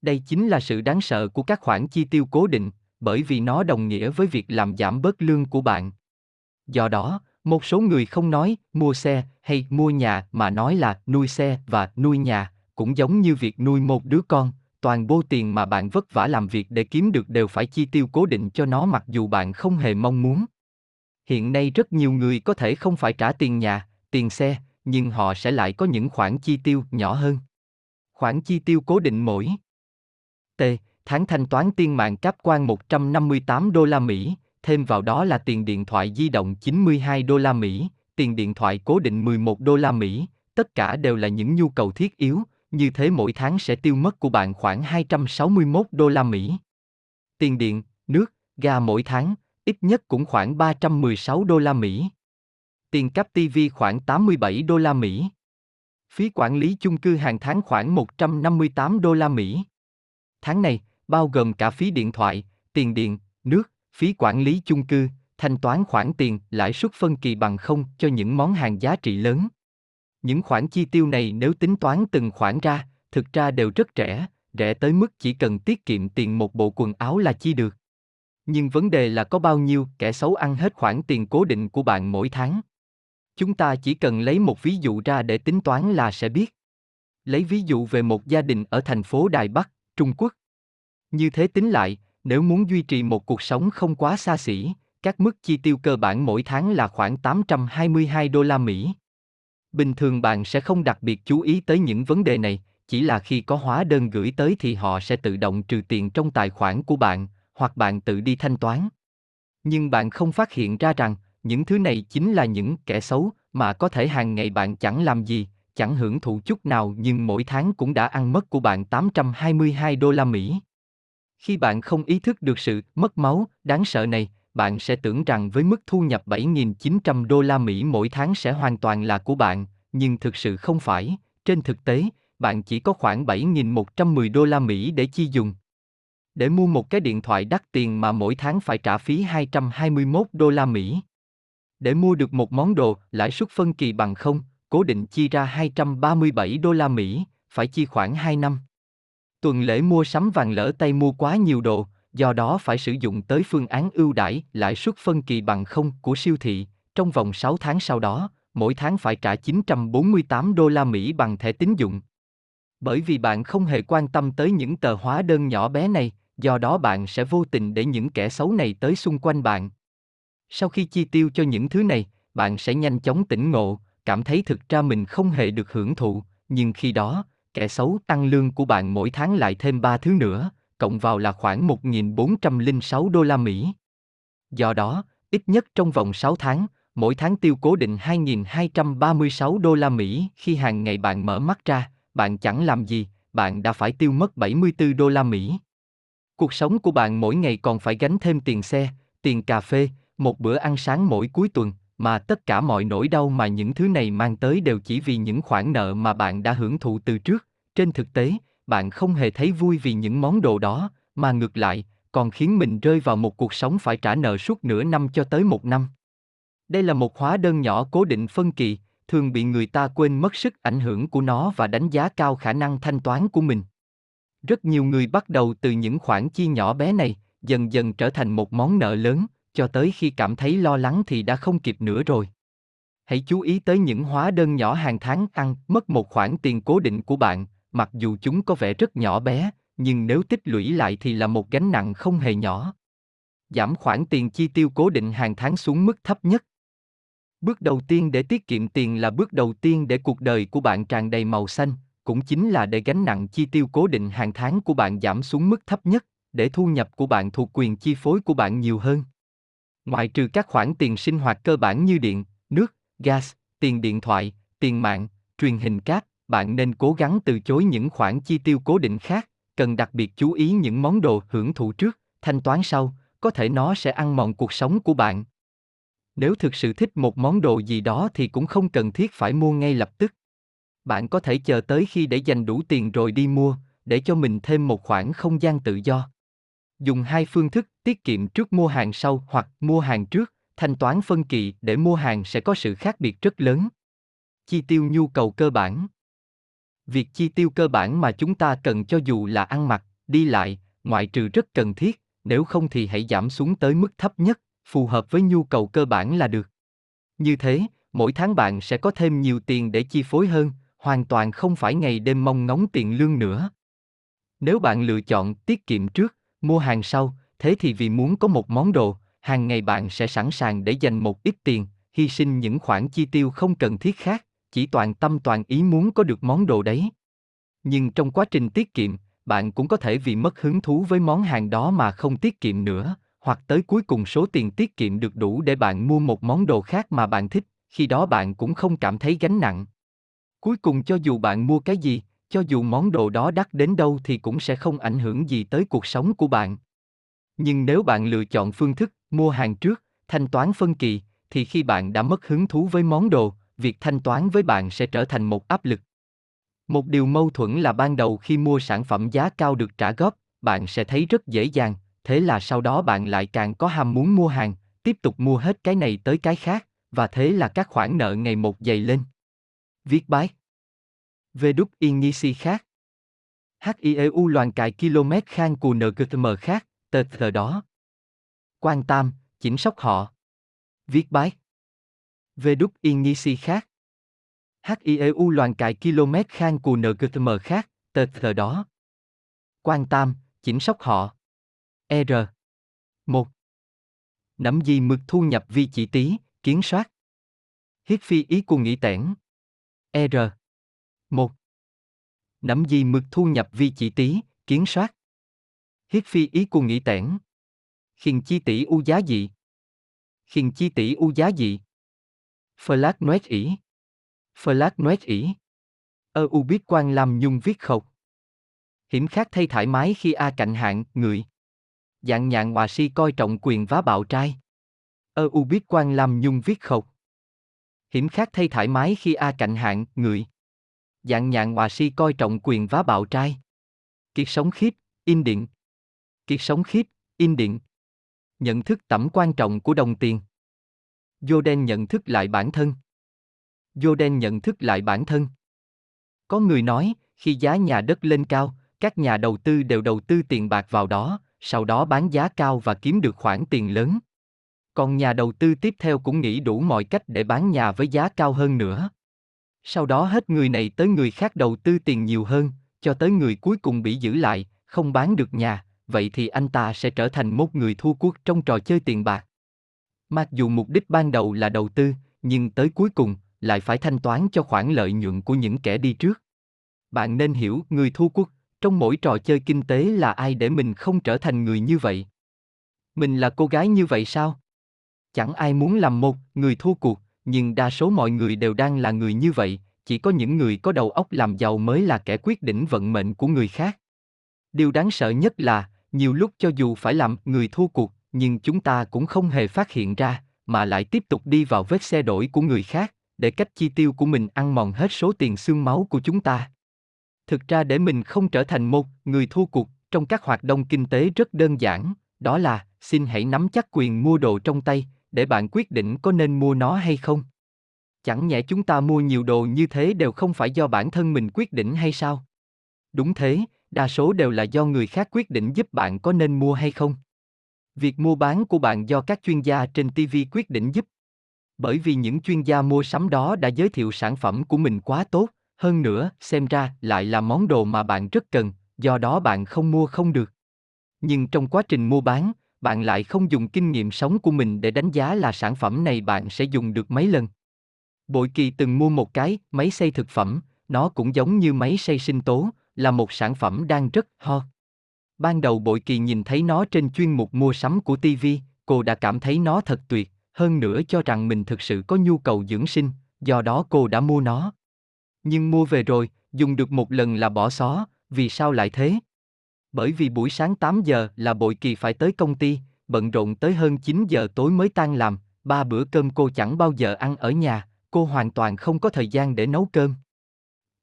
Đây chính là sự đáng sợ của các khoản chi tiêu cố định, bởi vì nó đồng nghĩa với việc làm giảm bớt lương của bạn. Do đó, một số người không nói mua xe hay mua nhà mà nói là nuôi xe và nuôi nhà, cũng giống như việc nuôi một đứa con, toàn bộ tiền mà bạn vất vả làm việc để kiếm được đều phải chi tiêu cố định cho nó mặc dù bạn không hề mong muốn. Hiện nay rất nhiều người có thể không phải trả tiền nhà, tiền xe, nhưng họ sẽ lại có những khoản chi tiêu nhỏ hơn. Khoản chi tiêu cố định mỗi T. Tháng thanh toán tiền mạng cáp quan 158 đô la Mỹ, thêm vào đó là tiền điện thoại di động 92 đô la Mỹ, tiền điện thoại cố định 11 đô la Mỹ, tất cả đều là những nhu cầu thiết yếu, như thế mỗi tháng sẽ tiêu mất của bạn khoảng 261 đô la Mỹ. Tiền điện, nước, ga mỗi tháng, ít nhất cũng khoảng 316 đô la Mỹ. Tiền cáp TV khoảng 87 đô la Mỹ. Phí quản lý chung cư hàng tháng khoảng 158 đô la Mỹ. Tháng này, bao gồm cả phí điện thoại, tiền điện, nước, phí quản lý chung cư, thanh toán khoản tiền, lãi suất phân kỳ bằng không cho những món hàng giá trị lớn. Những khoản chi tiêu này nếu tính toán từng khoản ra, thực ra đều rất rẻ, rẻ tới mức chỉ cần tiết kiệm tiền một bộ quần áo là chi được. Nhưng vấn đề là có bao nhiêu kẻ xấu ăn hết khoản tiền cố định của bạn mỗi tháng. Chúng ta chỉ cần lấy một ví dụ ra để tính toán là sẽ biết. Lấy ví dụ về một gia đình ở thành phố Đài Bắc, Trung Quốc. Như thế tính lại, nếu muốn duy trì một cuộc sống không quá xa xỉ, các mức chi tiêu cơ bản mỗi tháng là khoảng 822 đô la Mỹ. Bình thường bạn sẽ không đặc biệt chú ý tới những vấn đề này, chỉ là khi có hóa đơn gửi tới thì họ sẽ tự động trừ tiền trong tài khoản của bạn, hoặc bạn tự đi thanh toán. Nhưng bạn không phát hiện ra rằng, những thứ này chính là những kẻ xấu mà có thể hàng ngày bạn chẳng làm gì, chẳng hưởng thụ chút nào nhưng mỗi tháng cũng đã ăn mất của bạn 822 đô la Mỹ. Khi bạn không ý thức được sự mất máu đáng sợ này, bạn sẽ tưởng rằng với mức thu nhập 7.900 đô la Mỹ mỗi tháng sẽ hoàn toàn là của bạn, nhưng thực sự không phải, trên thực tế, bạn chỉ có khoảng 7.110 đô la Mỹ để chi dùng. Để mua một cái điện thoại đắt tiền mà mỗi tháng phải trả phí 221 đô la Mỹ. Để mua được một món đồ, lãi suất phân kỳ bằng không, cố định chi ra 237 đô la Mỹ, phải chi khoảng 2 năm. Tuần lễ mua sắm vàng lỡ tay mua quá nhiều đồ, do đó phải sử dụng tới phương án ưu đãi lãi suất phân kỳ bằng không của siêu thị, trong vòng 6 tháng sau đó, mỗi tháng phải trả 948 đô la Mỹ bằng thẻ tín dụng. Bởi vì bạn không hề quan tâm tới những tờ hóa đơn nhỏ bé này, do đó bạn sẽ vô tình để những kẻ xấu này tới xung quanh bạn. Sau khi chi tiêu cho những thứ này, bạn sẽ nhanh chóng tỉnh ngộ, cảm thấy thực ra mình không hề được hưởng thụ, nhưng khi đó, kẻ xấu tăng lương của bạn mỗi tháng lại thêm 3 thứ nữa, cộng vào là khoảng 1.406 đô la Mỹ. Do đó, ít nhất trong vòng 6 tháng, mỗi tháng tiêu cố định 2.236 đô la Mỹ khi hàng ngày bạn mở mắt ra, bạn chẳng làm gì, bạn đã phải tiêu mất 74 đô la Mỹ. Cuộc sống của bạn mỗi ngày còn phải gánh thêm tiền xe, tiền cà phê, một bữa ăn sáng mỗi cuối tuần, mà tất cả mọi nỗi đau mà những thứ này mang tới đều chỉ vì những khoản nợ mà bạn đã hưởng thụ từ trước. Trên thực tế, bạn không hề thấy vui vì những món đồ đó, mà ngược lại, còn khiến mình rơi vào một cuộc sống phải trả nợ suốt nửa năm cho tới một năm. Đây là một hóa đơn nhỏ cố định phân kỳ, thường bị người ta quên mất sức ảnh hưởng của nó và đánh giá cao khả năng thanh toán của mình. Rất nhiều người bắt đầu từ những khoản chi nhỏ bé này, dần dần trở thành một món nợ lớn, cho tới khi cảm thấy lo lắng thì đã không kịp nữa rồi. Hãy chú ý tới những hóa đơn nhỏ hàng tháng ăn mất một khoản tiền cố định của bạn, mặc dù chúng có vẻ rất nhỏ bé, nhưng nếu tích lũy lại thì là một gánh nặng không hề nhỏ. Giảm khoản tiền chi tiêu cố định hàng tháng xuống mức thấp nhất. Bước đầu tiên để tiết kiệm tiền là bước đầu tiên để cuộc đời của bạn tràn đầy màu xanh, cũng chính là để gánh nặng chi tiêu cố định hàng tháng của bạn giảm xuống mức thấp nhất, để thu nhập của bạn thuộc quyền chi phối của bạn nhiều hơn. Ngoại trừ các khoản tiền sinh hoạt cơ bản như điện, nước, gas, tiền điện thoại, tiền mạng, truyền hình cáp, bạn nên cố gắng từ chối những khoản chi tiêu cố định khác, cần đặc biệt chú ý những món đồ hưởng thụ trước, thanh toán sau, có thể nó sẽ ăn mòn cuộc sống của bạn. Nếu thực sự thích một món đồ gì đó thì cũng không cần thiết phải mua ngay lập tức. Bạn có thể chờ tới khi để dành đủ tiền rồi đi mua, để cho mình thêm một khoản không gian tự do. Dùng hai phương thức tiết kiệm trước mua hàng sau hoặc mua hàng trước, thanh toán phân kỳ để mua hàng sẽ có sự khác biệt rất lớn. Chi tiêu nhu cầu cơ bản Việc chi tiêu cơ bản mà chúng ta cần cho dù là ăn mặc, đi lại, ngoại trừ rất cần thiết, nếu không thì hãy giảm xuống tới mức thấp nhất, phù hợp với nhu cầu cơ bản là được. Như thế, mỗi tháng bạn sẽ có thêm nhiều tiền để chi phối hơn, hoàn toàn không phải ngày đêm mong ngóng tiền lương nữa. Nếu bạn lựa chọn tiết kiệm trước, mua hàng sau, thế thì vì muốn có một món đồ, hàng ngày bạn sẽ sẵn sàng để dành một ít tiền, hy sinh những khoản chi tiêu không cần thiết khác, chỉ toàn tâm toàn ý muốn có được món đồ đấy. Nhưng trong quá trình tiết kiệm, bạn cũng có thể vì mất hứng thú với món hàng đó mà không tiết kiệm nữa, hoặc tới cuối cùng số tiền tiết kiệm được đủ để bạn mua một món đồ khác mà bạn thích, khi đó bạn cũng không cảm thấy gánh nặng. Cuối cùng cho dù bạn mua cái gì, cho dù món đồ đó đắt đến đâu thì cũng sẽ không ảnh hưởng gì tới cuộc sống của bạn. Nhưng nếu bạn lựa chọn phương thức mua hàng trước, thanh toán phân kỳ, thì khi bạn đã mất hứng thú với món đồ, việc thanh toán với bạn sẽ trở thành một áp lực. Một điều mâu thuẫn là ban đầu khi mua sản phẩm giá cao được trả góp, bạn sẽ thấy rất dễ dàng, thế là sau đó bạn lại càng có ham muốn mua hàng, tiếp tục mua hết cái này tới cái khác, và thế là các khoản nợ ngày một dày lên. Viết bái về đúc yên nhi si khác HIEU loàn cài km khang cù NGTM khác, tờ thờ đó. Quan Tam, chỉnh sóc họ. Viết bái Về đúc yên nhi si khác. HIEU loàn cài km khang cù NGTM khác, tờ thờ đó. Quan Tam, chỉnh sóc họ. R. 1. Nắm gì mực thu nhập vi chỉ tí, kiến soát. Hiết phi ý của nghĩ tẻn. R. 1. Nắm gì mực thu nhập vi chỉ tí, kiến soát. Hiết phi ý của nghĩ tẻn. khiền chi tỷ u giá dị. khiền chi tỷ u giá dị. Flash noét ỉ. Flash noét ỉ. Ơ u biết quan làm nhung viết khộc. Hiểm khác thay thoải mái khi A cạnh hạng, người. Dạng nhạn hòa si coi trọng quyền vá bạo trai. Ơ u biết quan làm nhung viết khộc. Hiểm khác thay thoải mái khi A cạnh hạng, người. Dạng nhạn hòa si coi trọng quyền vá bạo trai. Kiệt sống khít in điện. Kiệt sống khít in điện. Nhận thức tầm quan trọng của đồng tiền. Jordan nhận thức lại bản thân. Jordan nhận thức lại bản thân. Có người nói, khi giá nhà đất lên cao, các nhà đầu tư đều đầu tư tiền bạc vào đó, sau đó bán giá cao và kiếm được khoản tiền lớn. Còn nhà đầu tư tiếp theo cũng nghĩ đủ mọi cách để bán nhà với giá cao hơn nữa. Sau đó hết người này tới người khác đầu tư tiền nhiều hơn, cho tới người cuối cùng bị giữ lại, không bán được nhà, vậy thì anh ta sẽ trở thành một người thua cuộc trong trò chơi tiền bạc. Mặc dù mục đích ban đầu là đầu tư, nhưng tới cuối cùng lại phải thanh toán cho khoản lợi nhuận của những kẻ đi trước. Bạn nên hiểu người thua cuộc trong mỗi trò chơi kinh tế là ai để mình không trở thành người như vậy. Mình là cô gái như vậy sao? Chẳng ai muốn làm một người thua cuộc, nhưng đa số mọi người đều đang là người như vậy, chỉ có những người có đầu óc làm giàu mới là kẻ quyết định vận mệnh của người khác. Điều đáng sợ nhất là, nhiều lúc cho dù phải làm người thua cuộc, nhưng chúng ta cũng không hề phát hiện ra, mà lại tiếp tục đi vào vết xe đổi của người khác, để cách chi tiêu của mình ăn mòn hết số tiền xương máu của chúng ta. Thực ra để mình không trở thành một người thua cuộc trong các hoạt động kinh tế rất đơn giản, đó là xin hãy nắm chắc quyền mua đồ trong tay, để bạn quyết định có nên mua nó hay không. Chẳng nhẽ chúng ta mua nhiều đồ như thế đều không phải do bản thân mình quyết định hay sao? Đúng thế, đa số đều là do người khác quyết định giúp bạn có nên mua hay không. Việc mua bán của bạn do các chuyên gia trên TV quyết định giúp. Bởi vì những chuyên gia mua sắm đó đã giới thiệu sản phẩm của mình quá tốt, hơn nữa, xem ra lại là món đồ mà bạn rất cần, do đó bạn không mua không được. Nhưng trong quá trình mua bán, bạn lại không dùng kinh nghiệm sống của mình để đánh giá là sản phẩm này bạn sẽ dùng được mấy lần. Bội Kỳ từng mua một cái máy xay thực phẩm, nó cũng giống như máy xay sinh tố, là một sản phẩm đang rất hot. Ban đầu Bội Kỳ nhìn thấy nó trên chuyên mục mua sắm của TV, cô đã cảm thấy nó thật tuyệt, hơn nữa cho rằng mình thực sự có nhu cầu dưỡng sinh, do đó cô đã mua nó. Nhưng mua về rồi, dùng được một lần là bỏ xó, vì sao lại thế? Bởi vì buổi sáng 8 giờ là Bội Kỳ phải tới công ty, bận rộn tới hơn 9 giờ tối mới tan làm, ba bữa cơm cô chẳng bao giờ ăn ở nhà, cô hoàn toàn không có thời gian để nấu cơm.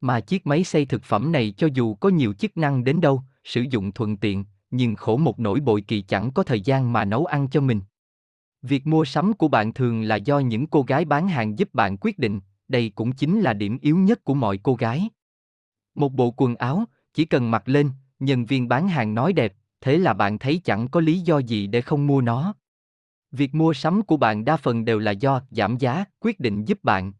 Mà chiếc máy xay thực phẩm này cho dù có nhiều chức năng đến đâu, sử dụng thuận tiện, nhưng khổ một nỗi bội kỳ chẳng có thời gian mà nấu ăn cho mình. Việc mua sắm của bạn thường là do những cô gái bán hàng giúp bạn quyết định, đây cũng chính là điểm yếu nhất của mọi cô gái. Một bộ quần áo, chỉ cần mặc lên, nhân viên bán hàng nói đẹp, thế là bạn thấy chẳng có lý do gì để không mua nó. Việc mua sắm của bạn đa phần đều là do giảm giá quyết định giúp bạn.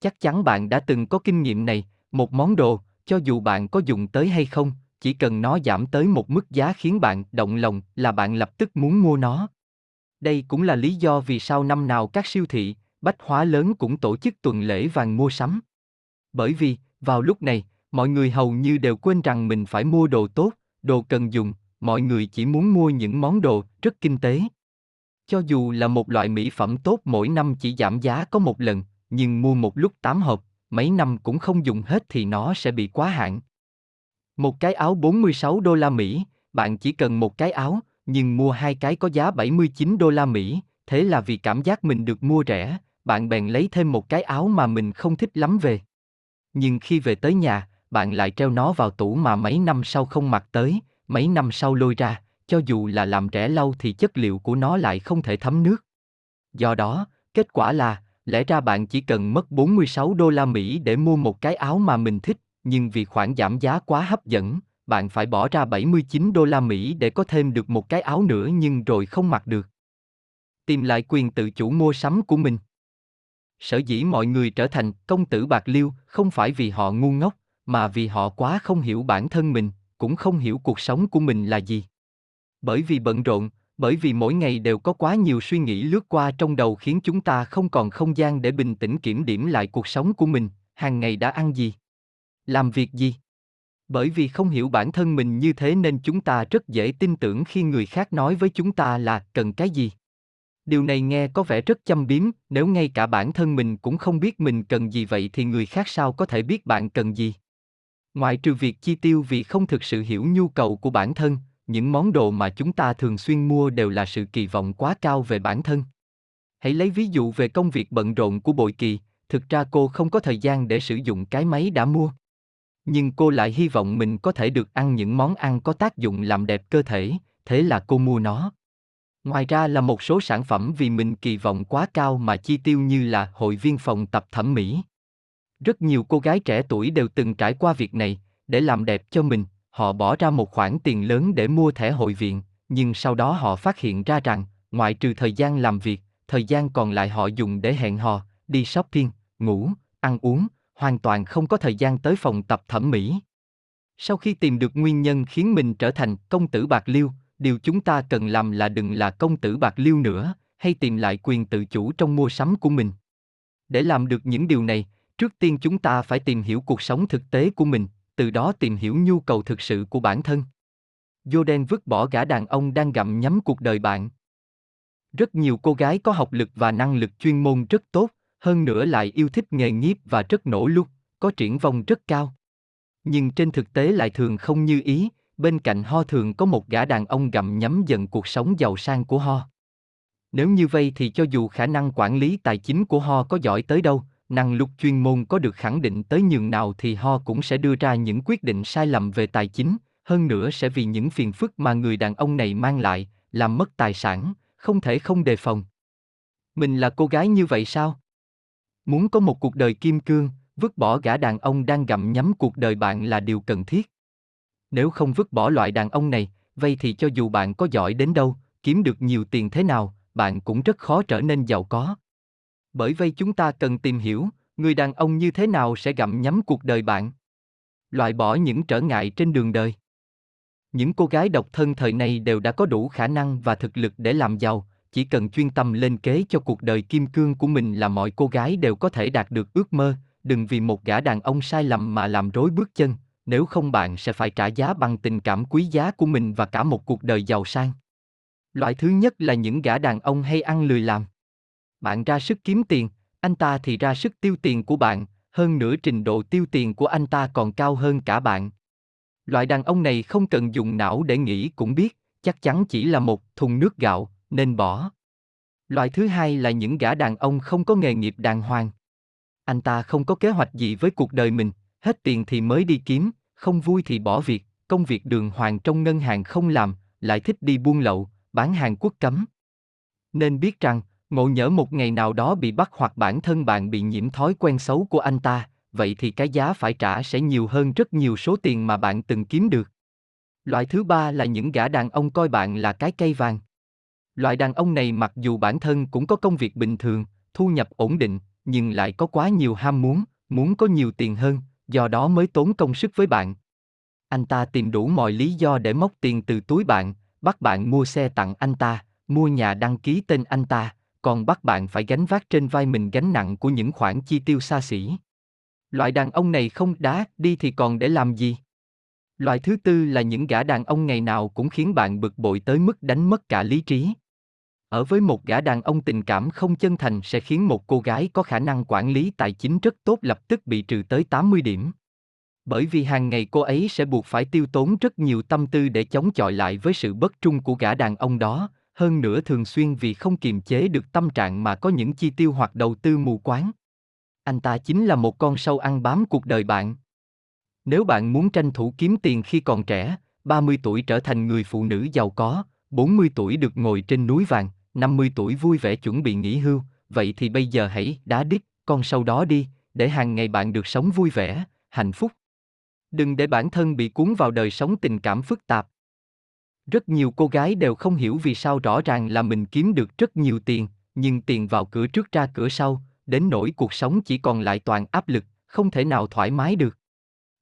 Chắc chắn bạn đã từng có kinh nghiệm này, một món đồ, cho dù bạn có dùng tới hay không, chỉ cần nó giảm tới một mức giá khiến bạn động lòng là bạn lập tức muốn mua nó. Đây cũng là lý do vì sao năm nào các siêu thị, bách hóa lớn cũng tổ chức tuần lễ vàng mua sắm. Bởi vì, vào lúc này, mọi người hầu như đều quên rằng mình phải mua đồ tốt, đồ cần dùng, mọi người chỉ muốn mua những món đồ rất kinh tế. Cho dù là một loại mỹ phẩm tốt mỗi năm chỉ giảm giá có một lần, nhưng mua một lúc 8 hộp, mấy năm cũng không dùng hết thì nó sẽ bị quá hạn. Một cái áo 46 đô la Mỹ, bạn chỉ cần một cái áo, nhưng mua hai cái có giá 79 đô la Mỹ, thế là vì cảm giác mình được mua rẻ, bạn bèn lấy thêm một cái áo mà mình không thích lắm về. Nhưng khi về tới nhà, bạn lại treo nó vào tủ mà mấy năm sau không mặc tới, mấy năm sau lôi ra, cho dù là làm rẻ lâu thì chất liệu của nó lại không thể thấm nước. Do đó, kết quả là, lẽ ra bạn chỉ cần mất 46 đô la Mỹ để mua một cái áo mà mình thích, nhưng vì khoản giảm giá quá hấp dẫn, bạn phải bỏ ra 79 đô la Mỹ để có thêm được một cái áo nữa nhưng rồi không mặc được. Tìm lại quyền tự chủ mua sắm của mình. Sở dĩ mọi người trở thành công tử bạc liêu không phải vì họ ngu ngốc, mà vì họ quá không hiểu bản thân mình, cũng không hiểu cuộc sống của mình là gì. Bởi vì bận rộn, bởi vì mỗi ngày đều có quá nhiều suy nghĩ lướt qua trong đầu khiến chúng ta không còn không gian để bình tĩnh kiểm điểm lại cuộc sống của mình, hàng ngày đã ăn gì, làm việc gì. Bởi vì không hiểu bản thân mình như thế nên chúng ta rất dễ tin tưởng khi người khác nói với chúng ta là cần cái gì. Điều này nghe có vẻ rất châm biếm, nếu ngay cả bản thân mình cũng không biết mình cần gì vậy thì người khác sao có thể biết bạn cần gì? Ngoại trừ việc chi tiêu vì không thực sự hiểu nhu cầu của bản thân, những món đồ mà chúng ta thường xuyên mua đều là sự kỳ vọng quá cao về bản thân. Hãy lấy ví dụ về công việc bận rộn của Bội Kỳ, thực ra cô không có thời gian để sử dụng cái máy đã mua. Nhưng cô lại hy vọng mình có thể được ăn những món ăn có tác dụng làm đẹp cơ thể, thế là cô mua nó. Ngoài ra là một số sản phẩm vì mình kỳ vọng quá cao mà chi tiêu như là hội viên phòng tập thẩm mỹ. Rất nhiều cô gái trẻ tuổi đều từng trải qua việc này, để làm đẹp cho mình, họ bỏ ra một khoản tiền lớn để mua thẻ hội viện, nhưng sau đó họ phát hiện ra rằng, ngoại trừ thời gian làm việc, thời gian còn lại họ dùng để hẹn hò, đi shopping, ngủ, ăn uống, hoàn toàn không có thời gian tới phòng tập thẩm mỹ. Sau khi tìm được nguyên nhân khiến mình trở thành công tử bạc liêu, điều chúng ta cần làm là đừng là công tử bạc liêu nữa, hay tìm lại quyền tự chủ trong mua sắm của mình. Để làm được những điều này, trước tiên chúng ta phải tìm hiểu cuộc sống thực tế của mình, từ đó tìm hiểu nhu cầu thực sự của bản thân. Jordan vứt bỏ gã đàn ông đang gặm nhấm cuộc đời bạn. Rất nhiều cô gái có học lực và năng lực chuyên môn rất tốt, hơn nữa lại yêu thích nghề nghiệp và rất nỗ lực, có triển vọng rất cao. Nhưng trên thực tế lại thường không như ý, bên cạnh Ho thường có một gã đàn ông gặm nhấm dần cuộc sống giàu sang của Ho. Nếu như vậy thì cho dù khả năng quản lý tài chính của Ho có giỏi tới đâu, năng lực chuyên môn có được khẳng định tới nhường nào thì Ho cũng sẽ đưa ra những quyết định sai lầm về tài chính, hơn nữa sẽ vì những phiền phức mà người đàn ông này mang lại, làm mất tài sản, không thể không đề phòng. Mình là cô gái như vậy sao? Muốn có một cuộc đời kim cương, vứt bỏ gã đàn ông đang gặm nhấm cuộc đời bạn là điều cần thiết. Nếu không vứt bỏ loại đàn ông này, vậy thì cho dù bạn có giỏi đến đâu, kiếm được nhiều tiền thế nào, bạn cũng rất khó trở nên giàu có. Bởi vậy chúng ta cần tìm hiểu, người đàn ông như thế nào sẽ gặm nhấm cuộc đời bạn. Loại bỏ những trở ngại trên đường đời. Những cô gái độc thân thời này đều đã có đủ khả năng và thực lực để làm giàu, chỉ cần chuyên tâm lên kế cho cuộc đời kim cương của mình là mọi cô gái đều có thể đạt được ước mơ, đừng vì một gã đàn ông sai lầm mà làm rối bước chân, nếu không bạn sẽ phải trả giá bằng tình cảm quý giá của mình và cả một cuộc đời giàu sang. Loại thứ nhất là những gã đàn ông hay ăn lười làm. Bạn ra sức kiếm tiền, anh ta thì ra sức tiêu tiền của bạn, hơn nữa trình độ tiêu tiền của anh ta còn cao hơn cả bạn. Loại đàn ông này không cần dùng não để nghĩ cũng biết, chắc chắn chỉ là một thùng nước gạo, nên bỏ. Loại thứ hai là những gã đàn ông không có nghề nghiệp đàng hoàng. Anh ta không có kế hoạch gì với cuộc đời mình, hết tiền thì mới đi kiếm, không vui thì bỏ việc, công việc đường hoàng trong ngân hàng không làm, lại thích đi buôn lậu, bán hàng quốc cấm. Nên biết rằng, ngộ nhỡ một ngày nào đó bị bắt hoặc bản thân bạn bị nhiễm thói quen xấu của anh ta, vậy thì cái giá phải trả sẽ nhiều hơn rất nhiều số tiền mà bạn từng kiếm được. Loại thứ ba là những gã đàn ông coi bạn là cái cây vàng. Loại đàn ông này mặc dù bản thân cũng có công việc bình thường, thu nhập ổn định, nhưng lại có quá nhiều ham muốn, muốn có nhiều tiền hơn, do đó mới tốn công sức với bạn. Anh ta tìm đủ mọi lý do để móc tiền từ túi bạn, bắt bạn mua xe tặng anh ta, mua nhà đăng ký tên anh ta, còn bắt bạn phải gánh vác trên vai mình gánh nặng của những khoản chi tiêu xa xỉ. Loại đàn ông này không đá, đi thì còn để làm gì? Loại thứ tư là những gã đàn ông ngày nào cũng khiến bạn bực bội tới mức đánh mất cả lý trí. Ở với một gã đàn ông tình cảm không chân thành sẽ khiến một cô gái có khả năng quản lý tài chính rất tốt lập tức bị trừ tới 80 điểm. Bởi vì hàng ngày cô ấy sẽ buộc phải tiêu tốn rất nhiều tâm tư để chống chọi lại với sự bất trung của gã đàn ông đó, hơn nữa thường xuyên vì không kiềm chế được tâm trạng mà có những chi tiêu hoặc đầu tư mù quáng. Anh ta chính là một con sâu ăn bám cuộc đời bạn. Nếu bạn muốn tranh thủ kiếm tiền khi còn trẻ, 30 tuổi trở thành người phụ nữ giàu có, 40 tuổi được ngồi trên núi vàng, 50 tuổi vui vẻ chuẩn bị nghỉ hưu, vậy thì bây giờ hãy đá đít con sâu đó đi, để hàng ngày bạn được sống vui vẻ, hạnh phúc. Đừng để bản thân bị cuốn vào đời sống tình cảm phức tạp. Rất nhiều cô gái đều không hiểu vì sao rõ ràng là mình kiếm được rất nhiều tiền, nhưng tiền vào cửa trước ra cửa sau, đến nỗi cuộc sống chỉ còn lại toàn áp lực, không thể nào thoải mái được.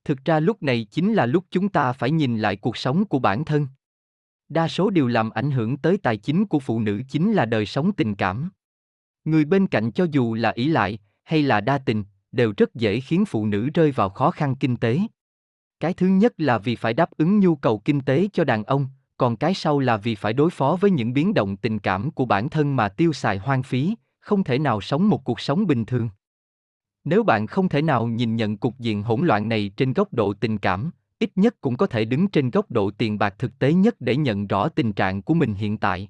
Thực ra lúc này chính là lúc chúng ta phải nhìn lại cuộc sống của bản thân. Đa số điều làm ảnh hưởng tới tài chính của phụ nữ chính là đời sống tình cảm. Người bên cạnh cho dù là ý lại hay là đa tình, đều rất dễ khiến phụ nữ rơi vào khó khăn kinh tế. Cái thứ nhất là vì phải đáp ứng nhu cầu kinh tế cho đàn ông, còn cái sau là vì phải đối phó với những biến động tình cảm của bản thân mà tiêu xài hoang phí, không thể nào sống một cuộc sống bình thường. Nếu bạn không thể nào nhìn nhận cục diện hỗn loạn này trên góc độ tình cảm, ít nhất cũng có thể đứng trên góc độ tiền bạc thực tế nhất để nhận rõ tình trạng của mình hiện tại.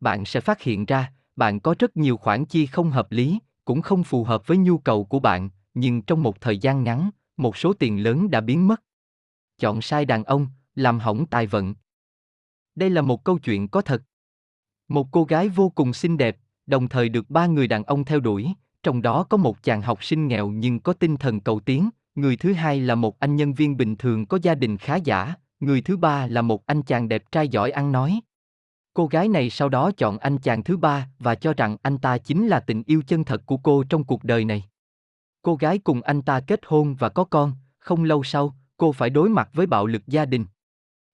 Bạn sẽ phát hiện ra, bạn có rất nhiều khoản chi không hợp lý, cũng không phù hợp với nhu cầu của bạn, nhưng trong một thời gian ngắn, một số tiền lớn đã biến mất. Chọn sai đàn ông, làm hỏng tài vận. Đây là một câu chuyện có thật. Một cô gái vô cùng xinh đẹp, đồng thời được ba người đàn ông theo đuổi, trong đó có một chàng học sinh nghèo nhưng có tinh thần cầu tiến, người thứ hai là một anh nhân viên bình thường có gia đình khá giả, người thứ ba là một anh chàng đẹp trai giỏi ăn nói. Cô gái này sau đó chọn anh chàng thứ ba và cho rằng anh ta chính là tình yêu chân thật của cô trong cuộc đời này. Cô gái cùng anh ta kết hôn và có con, không lâu sau, cô phải đối mặt với bạo lực gia đình.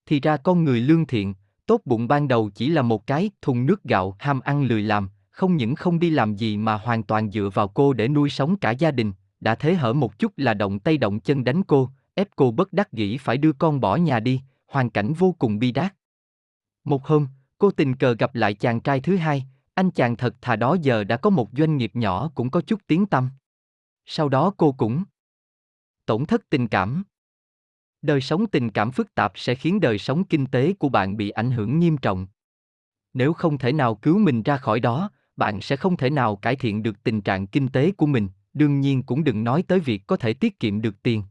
Thì ra con người lương thiện, tốt bụng ban đầu chỉ là một cái thùng nước gạo ham ăn lười làm, không những không đi làm gì mà hoàn toàn dựa vào cô để nuôi sống cả gia đình, đã thế hở một chút là động tay động chân đánh cô, ép cô bất đắc dĩ phải đưa con bỏ nhà đi, hoàn cảnh vô cùng bi đát. Một hôm, cô tình cờ gặp lại chàng trai thứ hai, anh chàng thật thà đó giờ đã có một doanh nghiệp nhỏ cũng có chút tiếng tăm. Sau đó cô cũng tổn thất tình cảm. Đời sống tình cảm phức tạp sẽ khiến đời sống kinh tế của bạn bị ảnh hưởng nghiêm trọng. Nếu không thể nào cứu mình ra khỏi đó, bạn sẽ không thể nào cải thiện được tình trạng kinh tế của mình, đương nhiên cũng đừng nói tới việc có thể tiết kiệm được tiền.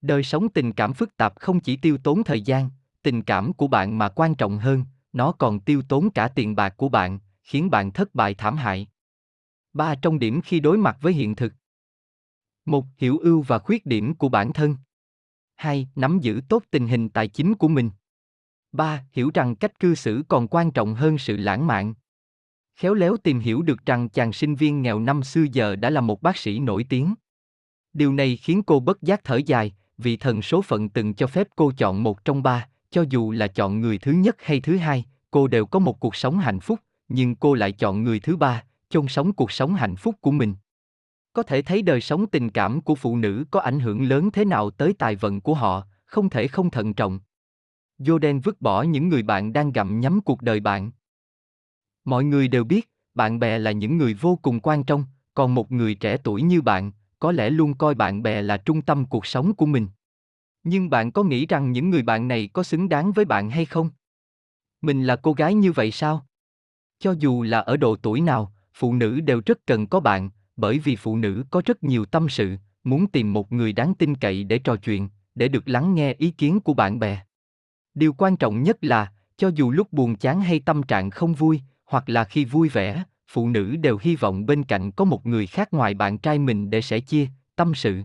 Đời sống tình cảm phức tạp không chỉ tiêu tốn thời gian, tình cảm của bạn mà quan trọng hơn, nó còn tiêu tốn cả tiền bạc của bạn, khiến bạn thất bại thảm hại. Ba trong điểm khi đối mặt với hiện thực. Một, hiểu ưu và khuyết điểm của bản thân. Hai, nắm giữ tốt tình hình tài chính của mình. Ba, hiểu rằng cách cư xử còn quan trọng hơn sự lãng mạn. Khéo léo tìm hiểu được rằng chàng sinh viên nghèo năm xưa giờ đã là một bác sĩ nổi tiếng. Điều này khiến cô bất giác thở dài, vì thần số phận từng cho phép cô chọn một trong ba, cho dù là chọn người thứ nhất hay thứ hai, cô đều có một cuộc sống hạnh phúc, nhưng cô lại chọn người thứ ba, chôn sống cuộc sống hạnh phúc của mình. Có thể thấy đời sống tình cảm của phụ nữ có ảnh hưởng lớn thế nào tới tài vận của họ, không thể không thận trọng. Jordan vứt bỏ những người bạn đang gặm nhấm cuộc đời bạn. Mọi người đều biết, bạn bè là những người vô cùng quan trọng, còn một người trẻ tuổi như bạn, có lẽ luôn coi bạn bè là trung tâm cuộc sống của mình. Nhưng bạn có nghĩ rằng những người bạn này có xứng đáng với bạn hay không? Mình là cô gái như vậy sao? Cho dù là ở độ tuổi nào, phụ nữ đều rất cần có bạn, bởi vì phụ nữ có rất nhiều tâm sự, muốn tìm một người đáng tin cậy để trò chuyện, để được lắng nghe ý kiến của bạn bè. Điều quan trọng nhất là, cho dù lúc buồn chán hay tâm trạng không vui, hoặc là khi vui vẻ, phụ nữ đều hy vọng bên cạnh có một người khác ngoài bạn trai mình để sẻ chia, tâm sự.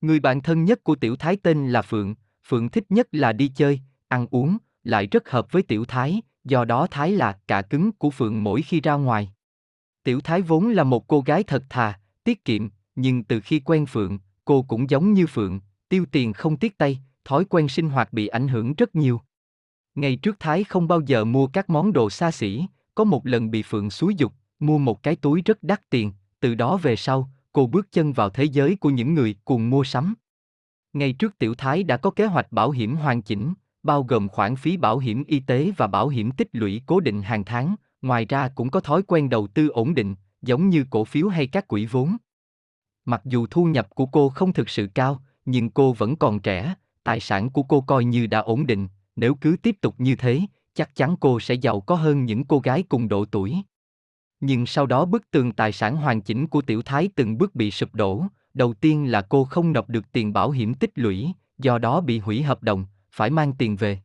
Người bạn thân nhất của Tiểu Thái tên là Phượng, Phượng thích nhất là đi chơi, ăn uống, lại rất hợp với Tiểu Thái, do đó Thái là cả cứng của Phượng mỗi khi ra ngoài. Tiểu Thái vốn là một cô gái thật thà, tiết kiệm, nhưng từ khi quen Phượng, cô cũng giống như Phượng, tiêu tiền không tiếc tay, thói quen sinh hoạt bị ảnh hưởng rất nhiều. Ngày trước Thái không bao giờ mua các món đồ xa xỉ, có một lần bị Phượng xúi dục, mua một cái túi rất đắt tiền, từ đó về sau, cô bước chân vào thế giới của những người cùng mua sắm. Ngày trước Tiểu Thái đã có kế hoạch bảo hiểm hoàn chỉnh, bao gồm khoản phí bảo hiểm y tế và bảo hiểm tích lũy cố định hàng tháng, ngoài ra cũng có thói quen đầu tư ổn định, giống như cổ phiếu hay các quỹ vốn. Mặc dù thu nhập của cô không thực sự cao, nhưng cô vẫn còn trẻ, tài sản của cô coi như đã ổn định, nếu cứ tiếp tục như thế, chắc chắn cô sẽ giàu có hơn những cô gái cùng độ tuổi. Nhưng sau đó bức tường tài sản hoàn chỉnh của tiểu thái từng bước bị sụp đổ, đầu tiên là cô không nộp được tiền bảo hiểm tích lũy, do đó bị hủy hợp đồng, phải mang tiền về.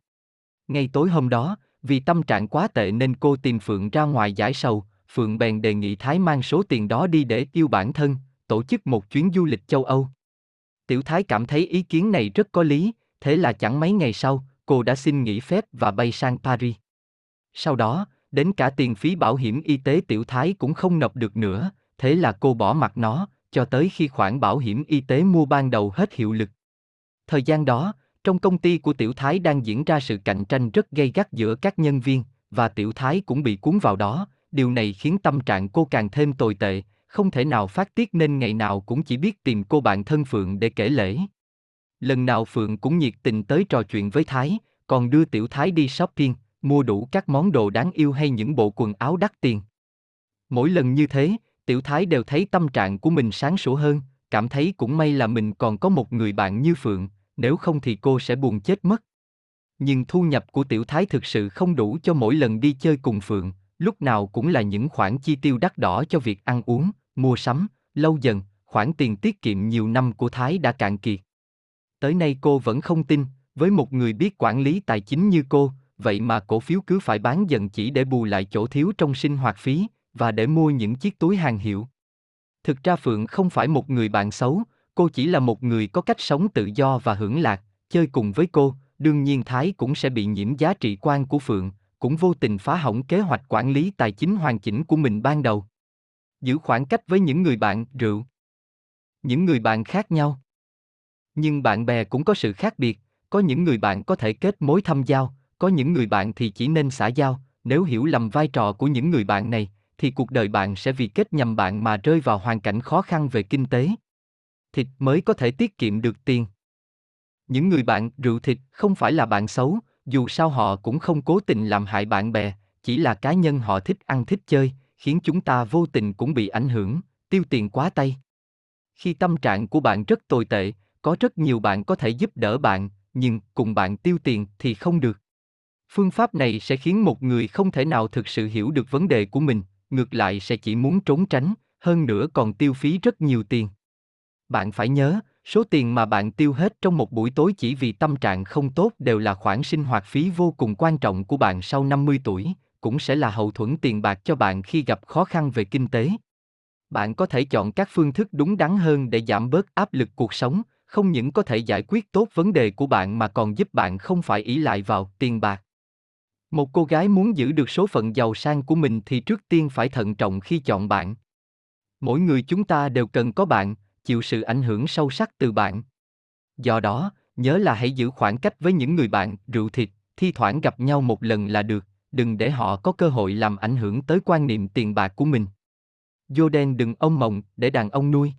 Ngay tối hôm đó, vì tâm trạng quá tệ nên cô tìm Phượng ra ngoài giải sầu, Phượng bèn đề nghị Thái mang số tiền đó đi để yêu bản thân, tổ chức một chuyến du lịch châu Âu. Tiểu Thái cảm thấy ý kiến này rất có lý, thế là chẳng mấy ngày sau, cô đã xin nghỉ phép và bay sang Paris. Sau đó, đến cả tiền phí bảo hiểm y tế Tiểu Thái cũng không nộp được nữa, thế là cô bỏ mặt nó, cho tới khi khoản bảo hiểm y tế mua ban đầu hết hiệu lực. Thời gian đó, trong công ty của Tiểu Thái đang diễn ra sự cạnh tranh rất gay gắt giữa các nhân viên, và Tiểu Thái cũng bị cuốn vào đó, điều này khiến tâm trạng cô càng thêm tồi tệ, không thể nào phát tiết nên ngày nào cũng chỉ biết tìm cô bạn thân Phượng để kể lễ. Lần nào Phượng cũng nhiệt tình tới trò chuyện với Thái, còn đưa Tiểu Thái đi shopping, mua đủ các món đồ đáng yêu hay những bộ quần áo đắt tiền. Mỗi lần như thế, Tiểu Thái đều thấy tâm trạng của mình sáng sủa hơn, cảm thấy cũng may là mình còn có một người bạn như Phượng, nếu không thì cô sẽ buồn chết mất. Nhưng thu nhập của Tiểu Thái thực sự không đủ cho mỗi lần đi chơi cùng Phượng, lúc nào cũng là những khoản chi tiêu đắt đỏ cho việc ăn uống, mua sắm, lâu dần, khoản tiền tiết kiệm nhiều năm của Thái đã cạn kiệt. Tới nay cô vẫn không tin, với một người biết quản lý tài chính như cô, vậy mà cổ phiếu cứ phải bán dần chỉ để bù lại chỗ thiếu trong sinh hoạt phí, và để mua những chiếc túi hàng hiệu. Thực ra Phượng không phải một người bạn xấu, cô chỉ là một người có cách sống tự do và hưởng lạc, chơi cùng với cô, đương nhiên Thái cũng sẽ bị nhiễm giá trị quan của Phượng, cũng vô tình phá hỏng kế hoạch quản lý tài chính hoàn chỉnh của mình ban đầu. Giữ khoảng cách với những người bạn, rượu. Những người bạn khác nhau. Nhưng bạn bè cũng có sự khác biệt, có những người bạn có thể kết mối thâm giao, có những người bạn thì chỉ nên xã giao, nếu hiểu lầm vai trò của những người bạn này, thì cuộc đời bạn sẽ vì kết nhầm bạn mà rơi vào hoàn cảnh khó khăn về kinh tế. Thịt mới có thể tiết kiệm được tiền. Những người bạn rượu thịt không phải là bạn xấu, dù sao họ cũng không cố tình làm hại bạn bè, chỉ là cá nhân họ thích ăn thích chơi, khiến chúng ta vô tình cũng bị ảnh hưởng, tiêu tiền quá tay. Khi tâm trạng của bạn rất tồi tệ, có rất nhiều bạn có thể giúp đỡ bạn, nhưng cùng bạn tiêu tiền thì không được. Phương pháp này sẽ khiến một người không thể nào thực sự hiểu được vấn đề của mình, ngược lại sẽ chỉ muốn trốn tránh, hơn nữa còn tiêu phí rất nhiều tiền. Bạn phải nhớ, số tiền mà bạn tiêu hết trong một buổi tối chỉ vì tâm trạng không tốt đều là khoản sinh hoạt phí vô cùng quan trọng của bạn sau 50 tuổi, cũng sẽ là hậu thuẫn tiền bạc cho bạn khi gặp khó khăn về kinh tế. Bạn có thể chọn các phương thức đúng đắn hơn để giảm bớt áp lực cuộc sống, không những có thể giải quyết tốt vấn đề của bạn mà còn giúp bạn không phải ý lại vào tiền bạc. Một cô gái muốn giữ được số phận giàu sang của mình thì trước tiên phải thận trọng khi chọn bạn. Mỗi người chúng ta đều cần có bạn, chịu sự ảnh hưởng sâu sắc từ bạn. Do đó, nhớ là hãy giữ khoảng cách với những người bạn rượu thịt, thi thoảng gặp nhau một lần là được, đừng để họ có cơ hội làm ảnh hưởng tới quan niệm tiền bạc của mình. Joden đừng ông mộng để đàn ông nuôi.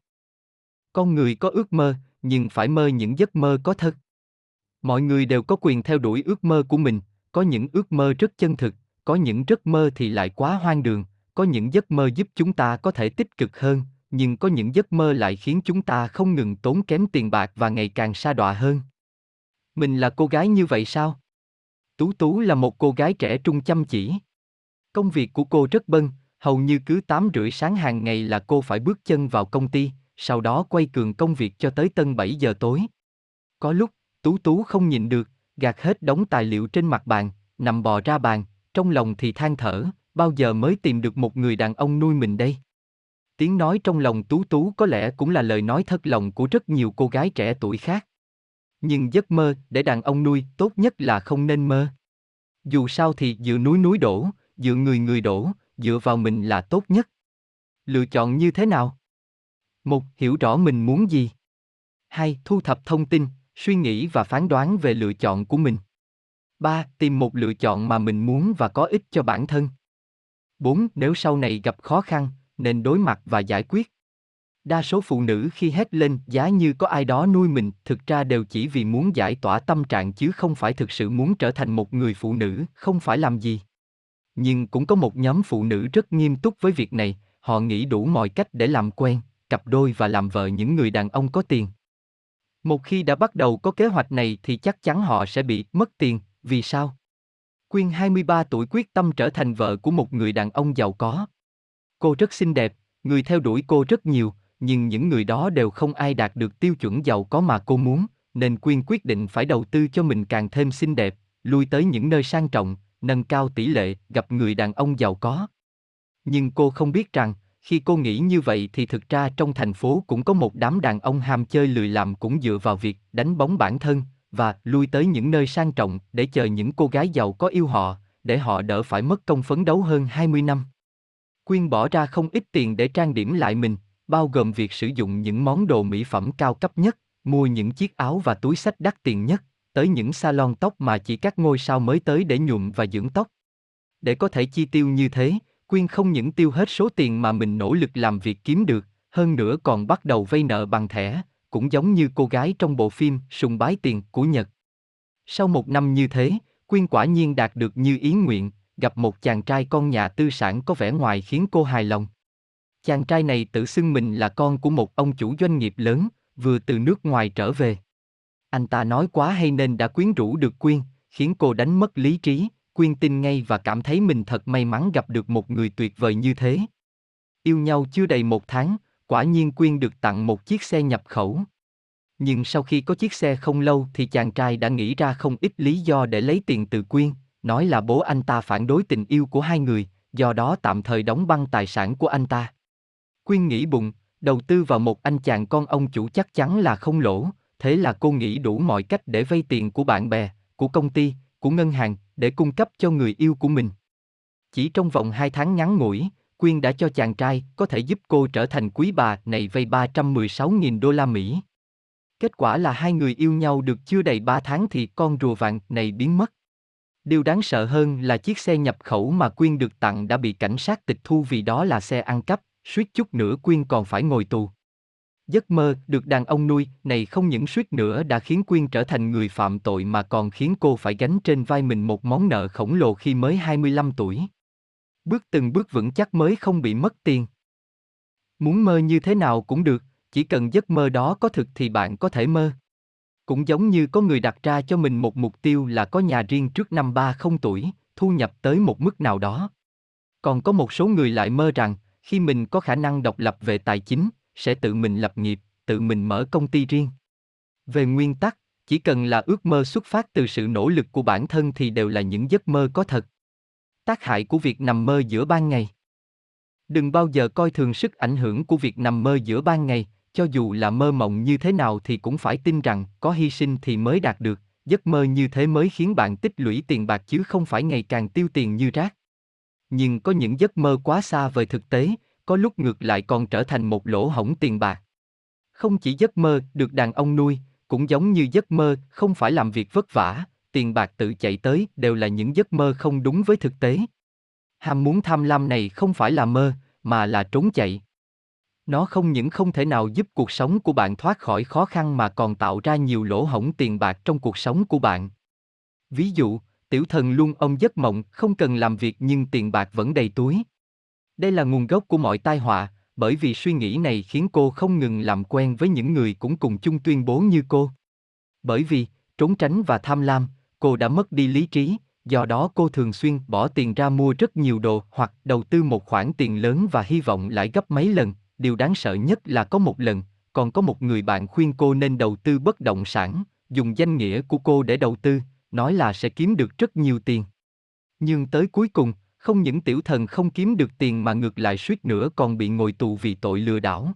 Con người có ước mơ, nhưng phải mơ những giấc mơ có thật. Mọi người đều có quyền theo đuổi ước mơ của mình, có những ước mơ rất chân thực, có những giấc mơ thì lại quá hoang đường, có những giấc mơ giúp chúng ta có thể tích cực hơn, nhưng có những giấc mơ lại khiến chúng ta không ngừng tốn kém tiền bạc và ngày càng sa đọa hơn. Mình là cô gái như vậy sao? Tú Tú là một cô gái trẻ trung chăm chỉ. Công việc của cô rất bận, hầu như cứ 8 rưỡi sáng hàng ngày là cô phải bước chân vào công ty, sau đó quay cường công việc cho tới tân 7 giờ tối. Có lúc, Tú Tú không nhìn được, gạt hết đống tài liệu trên mặt bàn, nằm bò ra bàn, trong lòng thì than thở, bao giờ mới tìm được một người đàn ông nuôi mình đây? Tiếng nói trong lòng Tú Tú có lẽ cũng là lời nói thất lòng của rất nhiều cô gái trẻ tuổi khác. Nhưng giấc mơ để đàn ông nuôi tốt nhất là không nên mơ. Dù sao thì dựa núi núi đổ, dựa người người đổ, dựa vào mình là tốt nhất. Lựa chọn như thế nào? Một, hiểu rõ mình muốn gì. Hai, thu thập thông tin, suy nghĩ và phán đoán về lựa chọn của mình. ba Tìm một lựa chọn mà mình muốn và có ích cho bản thân. bốn Nếu sau này gặp khó khăn, nên đối mặt và giải quyết. Đa số phụ nữ khi hét lên giá như có ai đó nuôi mình, thực ra đều chỉ vì muốn giải tỏa tâm trạng chứ không phải thực sự muốn trở thành một người phụ nữ, không phải làm gì. Nhưng cũng có một nhóm phụ nữ rất nghiêm túc với việc này, họ nghĩ đủ mọi cách để làm quen, cặp đôi và làm vợ những người đàn ông có tiền. Một khi đã bắt đầu có kế hoạch này thì chắc chắn họ sẽ bị mất tiền, vì sao? Quyên 23 tuổi quyết tâm trở thành vợ của một người đàn ông giàu có. Cô rất xinh đẹp, người theo đuổi cô rất nhiều, nhưng những người đó đều không ai đạt được tiêu chuẩn giàu có mà cô muốn, nên Quyên quyết định phải đầu tư cho mình càng thêm xinh đẹp, lui tới những nơi sang trọng, nâng cao tỷ lệ gặp người đàn ông giàu có. Nhưng cô không biết rằng, khi cô nghĩ như vậy thì thực ra trong thành phố cũng có một đám đàn ông ham chơi lười làm cũng dựa vào việc đánh bóng bản thân và lui tới những nơi sang trọng để chờ những cô gái giàu có yêu họ, để họ đỡ phải mất công phấn đấu hơn 20 năm. Quyên bỏ ra không ít tiền để trang điểm lại mình, bao gồm việc sử dụng những món đồ mỹ phẩm cao cấp nhất, mua những chiếc áo và túi sách đắt tiền nhất, tới những salon tóc mà chỉ các ngôi sao mới tới để nhuộm và dưỡng tóc. Để có thể chi tiêu như thế, Quyên không những tiêu hết số tiền mà mình nỗ lực làm việc kiếm được, hơn nữa còn bắt đầu vay nợ bằng thẻ, cũng giống như cô gái trong bộ phim Sùng bái tiền của Nhật. Sau một năm như thế, Quyên quả nhiên đạt được như ý nguyện, gặp một chàng trai con nhà tư sản có vẻ ngoài khiến cô hài lòng. Chàng trai này tự xưng mình là con của một ông chủ doanh nghiệp lớn, vừa từ nước ngoài trở về. Anh ta nói quá hay nên đã quyến rũ được Quyên, khiến cô đánh mất lý trí, Quyên tin ngay và cảm thấy mình thật may mắn gặp được một người tuyệt vời như thế. Yêu nhau chưa đầy một tháng, quả nhiên Quyên được tặng một chiếc xe nhập khẩu. Nhưng sau khi có chiếc xe không lâu thì chàng trai đã nghĩ ra không ít lý do để lấy tiền từ Quyên, nói là bố anh ta phản đối tình yêu của hai người, do đó tạm thời đóng băng tài sản của anh ta. Quyên nghĩ bụng, đầu tư vào một anh chàng con ông chủ chắc chắn là không lỗ, thế là cô nghĩ đủ mọi cách để vay tiền của bạn bè, của công ty, của ngân hàng, để cung cấp cho người yêu của mình. Chỉ trong vòng hai tháng ngắn ngủi, Quyên đã cho chàng trai có thể giúp cô trở thành quý bà này vay 316.000 đô la Mỹ. Kết quả là hai người yêu nhau được chưa đầy 3 tháng thì con rùa vàng này biến mất. Điều đáng sợ hơn là chiếc xe nhập khẩu mà Quyên được tặng đã bị cảnh sát tịch thu vì đó là xe ăn cắp, suýt chút nữa Quyên còn phải ngồi tù. Giấc mơ được đàn ông nuôi này không những suýt nữa đã khiến Quyên trở thành người phạm tội mà còn khiến cô phải gánh trên vai mình một món nợ khổng lồ khi mới 25 tuổi. Bước từng bước vững chắc mới không bị mất tiền. Muốn mơ như thế nào cũng được, chỉ cần giấc mơ đó có thực thì bạn có thể mơ. Cũng giống như có người đặt ra cho mình một mục tiêu là có nhà riêng trước năm 30 tuổi, thu nhập tới một mức nào đó. Còn có một số người lại mơ rằng, khi mình có khả năng độc lập về tài chính, sẽ tự mình lập nghiệp, tự mình mở công ty riêng. Về nguyên tắc, chỉ cần là ước mơ xuất phát từ sự nỗ lực của bản thân thì đều là những giấc mơ có thật. Tác hại của việc nằm mơ giữa ban ngày. Đừng bao giờ coi thường sức ảnh hưởng của việc nằm mơ giữa ban ngày, cho dù là mơ mộng như thế nào thì cũng phải tin rằng có hy sinh thì mới đạt được, giấc mơ như thế mới khiến bạn tích lũy tiền bạc chứ không phải ngày càng tiêu tiền như rác. Nhưng có những giấc mơ quá xa vời thực tế, có lúc ngược lại còn trở thành một lỗ hổng tiền bạc. Không chỉ giấc mơ được đàn ông nuôi, cũng giống như giấc mơ không phải làm việc vất vả, tiền bạc tự chạy tới đều là những giấc mơ không đúng với thực tế. Ham muốn tham lam này không phải là mơ, mà là trốn chạy. Nó không những không thể nào giúp cuộc sống của bạn thoát khỏi khó khăn mà còn tạo ra nhiều lỗ hổng tiền bạc trong cuộc sống của bạn. Ví dụ, tiểu thần luôn ông giấc mộng không cần làm việc nhưng tiền bạc vẫn đầy túi. Đây là nguồn gốc của mọi tai họa, bởi vì suy nghĩ này khiến cô không ngừng làm quen với những người cũng cùng chung tuyên bố như cô. Bởi vì, trốn tránh và tham lam, cô đã mất đi lý trí, do đó cô thường xuyên bỏ tiền ra mua rất nhiều đồ hoặc đầu tư một khoản tiền lớn và hy vọng lãi gấp mấy lần. Điều đáng sợ nhất là có một lần, còn có một người bạn khuyên cô nên đầu tư bất động sản, dùng danh nghĩa của cô để đầu tư, nói là sẽ kiếm được rất nhiều tiền. Nhưng tới cuối cùng, không những tiểu thần không kiếm được tiền mà ngược lại suýt nữa còn bị ngồi tù vì tội lừa đảo.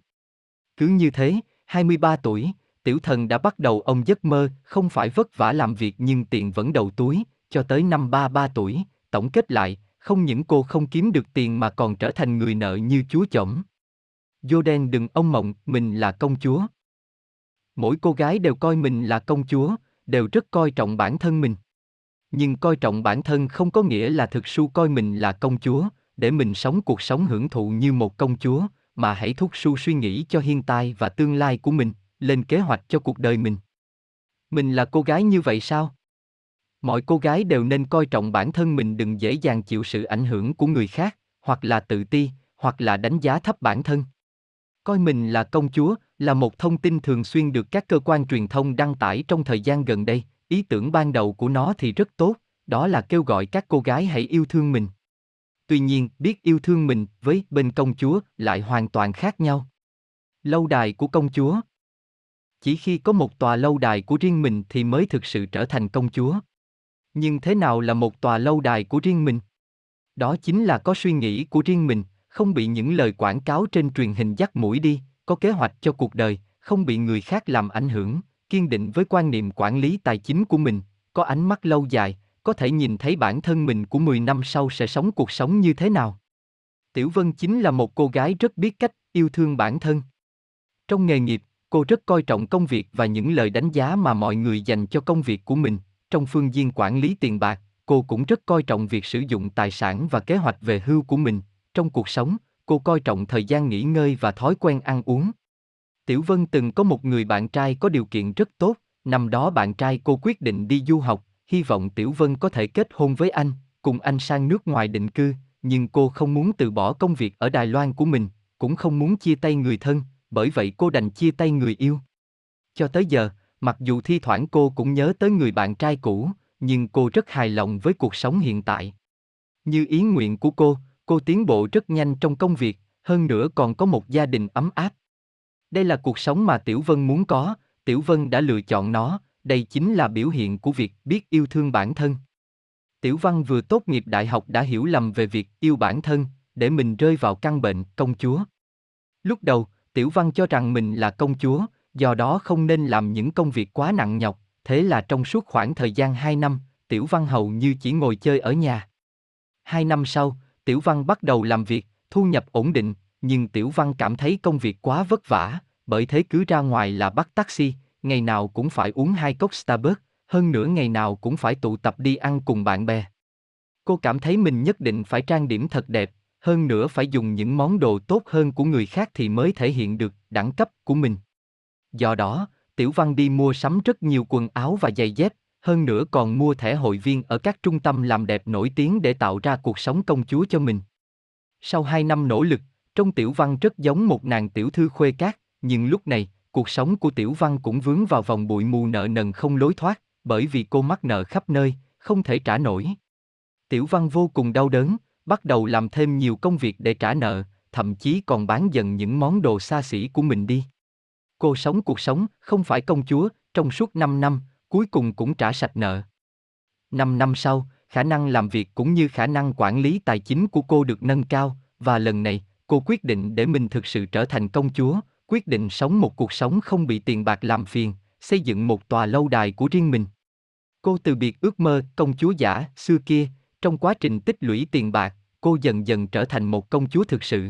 Cứ như thế, 23 tuổi, tiểu thần đã bắt đầu ông giấc mơ, không phải vất vả làm việc nhưng tiền vẫn đầu túi, cho tới năm 33 tuổi, tổng kết lại, không những cô không kiếm được tiền mà còn trở thành người nợ như chúa chổng. Jordan đừng ông mộng, mình là công chúa. Mỗi cô gái đều coi mình là công chúa, đều rất coi trọng bản thân mình nhưng coi trọng bản thân không có nghĩa là thực su coi mình là công chúa, để mình sống cuộc sống hưởng thụ như một công chúa, mà hãy thúc su suy nghĩ cho hiện tại và tương lai của mình, lên kế hoạch cho cuộc đời mình. Mình là cô gái như vậy sao? Mọi cô gái đều nên coi trọng bản thân mình đừng dễ dàng chịu sự ảnh hưởng của người khác, hoặc là tự ti, hoặc là đánh giá thấp bản thân. Coi mình là công chúa là một thông tin thường xuyên được các cơ quan truyền thông đăng tải trong thời gian gần đây, Ý tưởng ban đầu của nó thì rất tốt, đó là kêu gọi các cô gái hãy yêu thương mình. Tuy nhiên, biết yêu thương mình với bên công chúa lại hoàn toàn khác nhau. Lâu đài của công chúa Chỉ khi có một tòa lâu đài của riêng mình thì mới thực sự trở thành công chúa. Nhưng thế nào là một tòa lâu đài của riêng mình? Đó chính là có suy nghĩ của riêng mình, không bị những lời quảng cáo trên truyền hình dắt mũi đi, có kế hoạch cho cuộc đời, không bị người khác làm ảnh hưởng, kiên định với quan niệm quản lý tài chính của mình, có ánh mắt lâu dài, có thể nhìn thấy bản thân mình của 10 năm sau sẽ sống cuộc sống như thế nào. Tiểu Vân chính là một cô gái rất biết cách yêu thương bản thân. Trong nghề nghiệp, cô rất coi trọng công việc và những lời đánh giá mà mọi người dành cho công việc của mình. Trong phương diện quản lý tiền bạc, cô cũng rất coi trọng việc sử dụng tài sản và kế hoạch về hưu của mình. Trong cuộc sống, cô coi trọng thời gian nghỉ ngơi và thói quen ăn uống. Tiểu Vân từng có một người bạn trai có điều kiện rất tốt, Năm đó bạn trai cô quyết định đi du học, hy vọng Tiểu Vân có thể kết hôn với anh, cùng anh sang nước ngoài định cư, nhưng cô không muốn từ bỏ công việc ở Đài Loan của mình, cũng không muốn chia tay người thân, bởi vậy cô đành chia tay người yêu. Cho tới giờ, mặc dù thi thoảng cô cũng nhớ tới người bạn trai cũ, nhưng cô rất hài lòng với cuộc sống hiện tại. Như ý nguyện của cô, cô tiến bộ rất nhanh trong công việc, hơn nữa còn có một gia đình ấm áp. Đây là cuộc sống mà Tiểu Vân muốn có, Tiểu Vân đã lựa chọn nó, đây chính là biểu hiện của việc biết yêu thương bản thân. Tiểu Văn vừa tốt nghiệp đại học đã hiểu lầm về việc yêu bản thân, để mình rơi vào căn bệnh công chúa. Lúc đầu, Tiểu Văn cho rằng mình là công chúa, do đó không nên làm những công việc quá nặng nhọc, thế là trong suốt khoảng thời gian 2 năm, Tiểu Văn hầu như chỉ ngồi chơi ở nhà. Hai năm sau, Tiểu Văn bắt đầu làm việc, thu nhập ổn định, nhưng Tiểu Văn cảm thấy công việc quá vất vả, bởi thế cứ ra ngoài là bắt taxi, ngày nào cũng phải uống hai cốc Starbucks, hơn nữa ngày nào cũng phải tụ tập đi ăn cùng bạn bè. Cô cảm thấy mình nhất định phải trang điểm thật đẹp, hơn nữa phải dùng những món đồ tốt hơn của người khác thì mới thể hiện được đẳng cấp của mình. Do đó, Tiểu Văn đi mua sắm rất nhiều quần áo và giày dép, hơn nữa còn mua thẻ hội viên ở các trung tâm làm đẹp nổi tiếng để tạo ra cuộc sống công chúa cho mình. Sau hai năm nỗ lực, trong Tiểu Văn rất giống một nàng tiểu thư khuê cát, nhưng lúc này, cuộc sống của Tiểu Văn cũng vướng vào vòng bụi mù nợ nần không lối thoát, bởi vì cô mắc nợ khắp nơi, không thể trả nổi. Tiểu Văn vô cùng đau đớn, bắt đầu làm thêm nhiều công việc để trả nợ, thậm chí còn bán dần những món đồ xa xỉ của mình đi. Cô sống cuộc sống, không phải công chúa, trong suốt 5 năm, cuối cùng cũng trả sạch nợ. 5 năm sau, khả năng làm việc cũng như khả năng quản lý tài chính của cô được nâng cao, và lần này, cô quyết định để mình thực sự trở thành công chúa, quyết định sống một cuộc sống không bị tiền bạc làm phiền, xây dựng một tòa lâu đài của riêng mình. Cô từ biệt ước mơ công chúa giả xưa kia, trong quá trình tích lũy tiền bạc, cô dần dần trở thành một công chúa thực sự.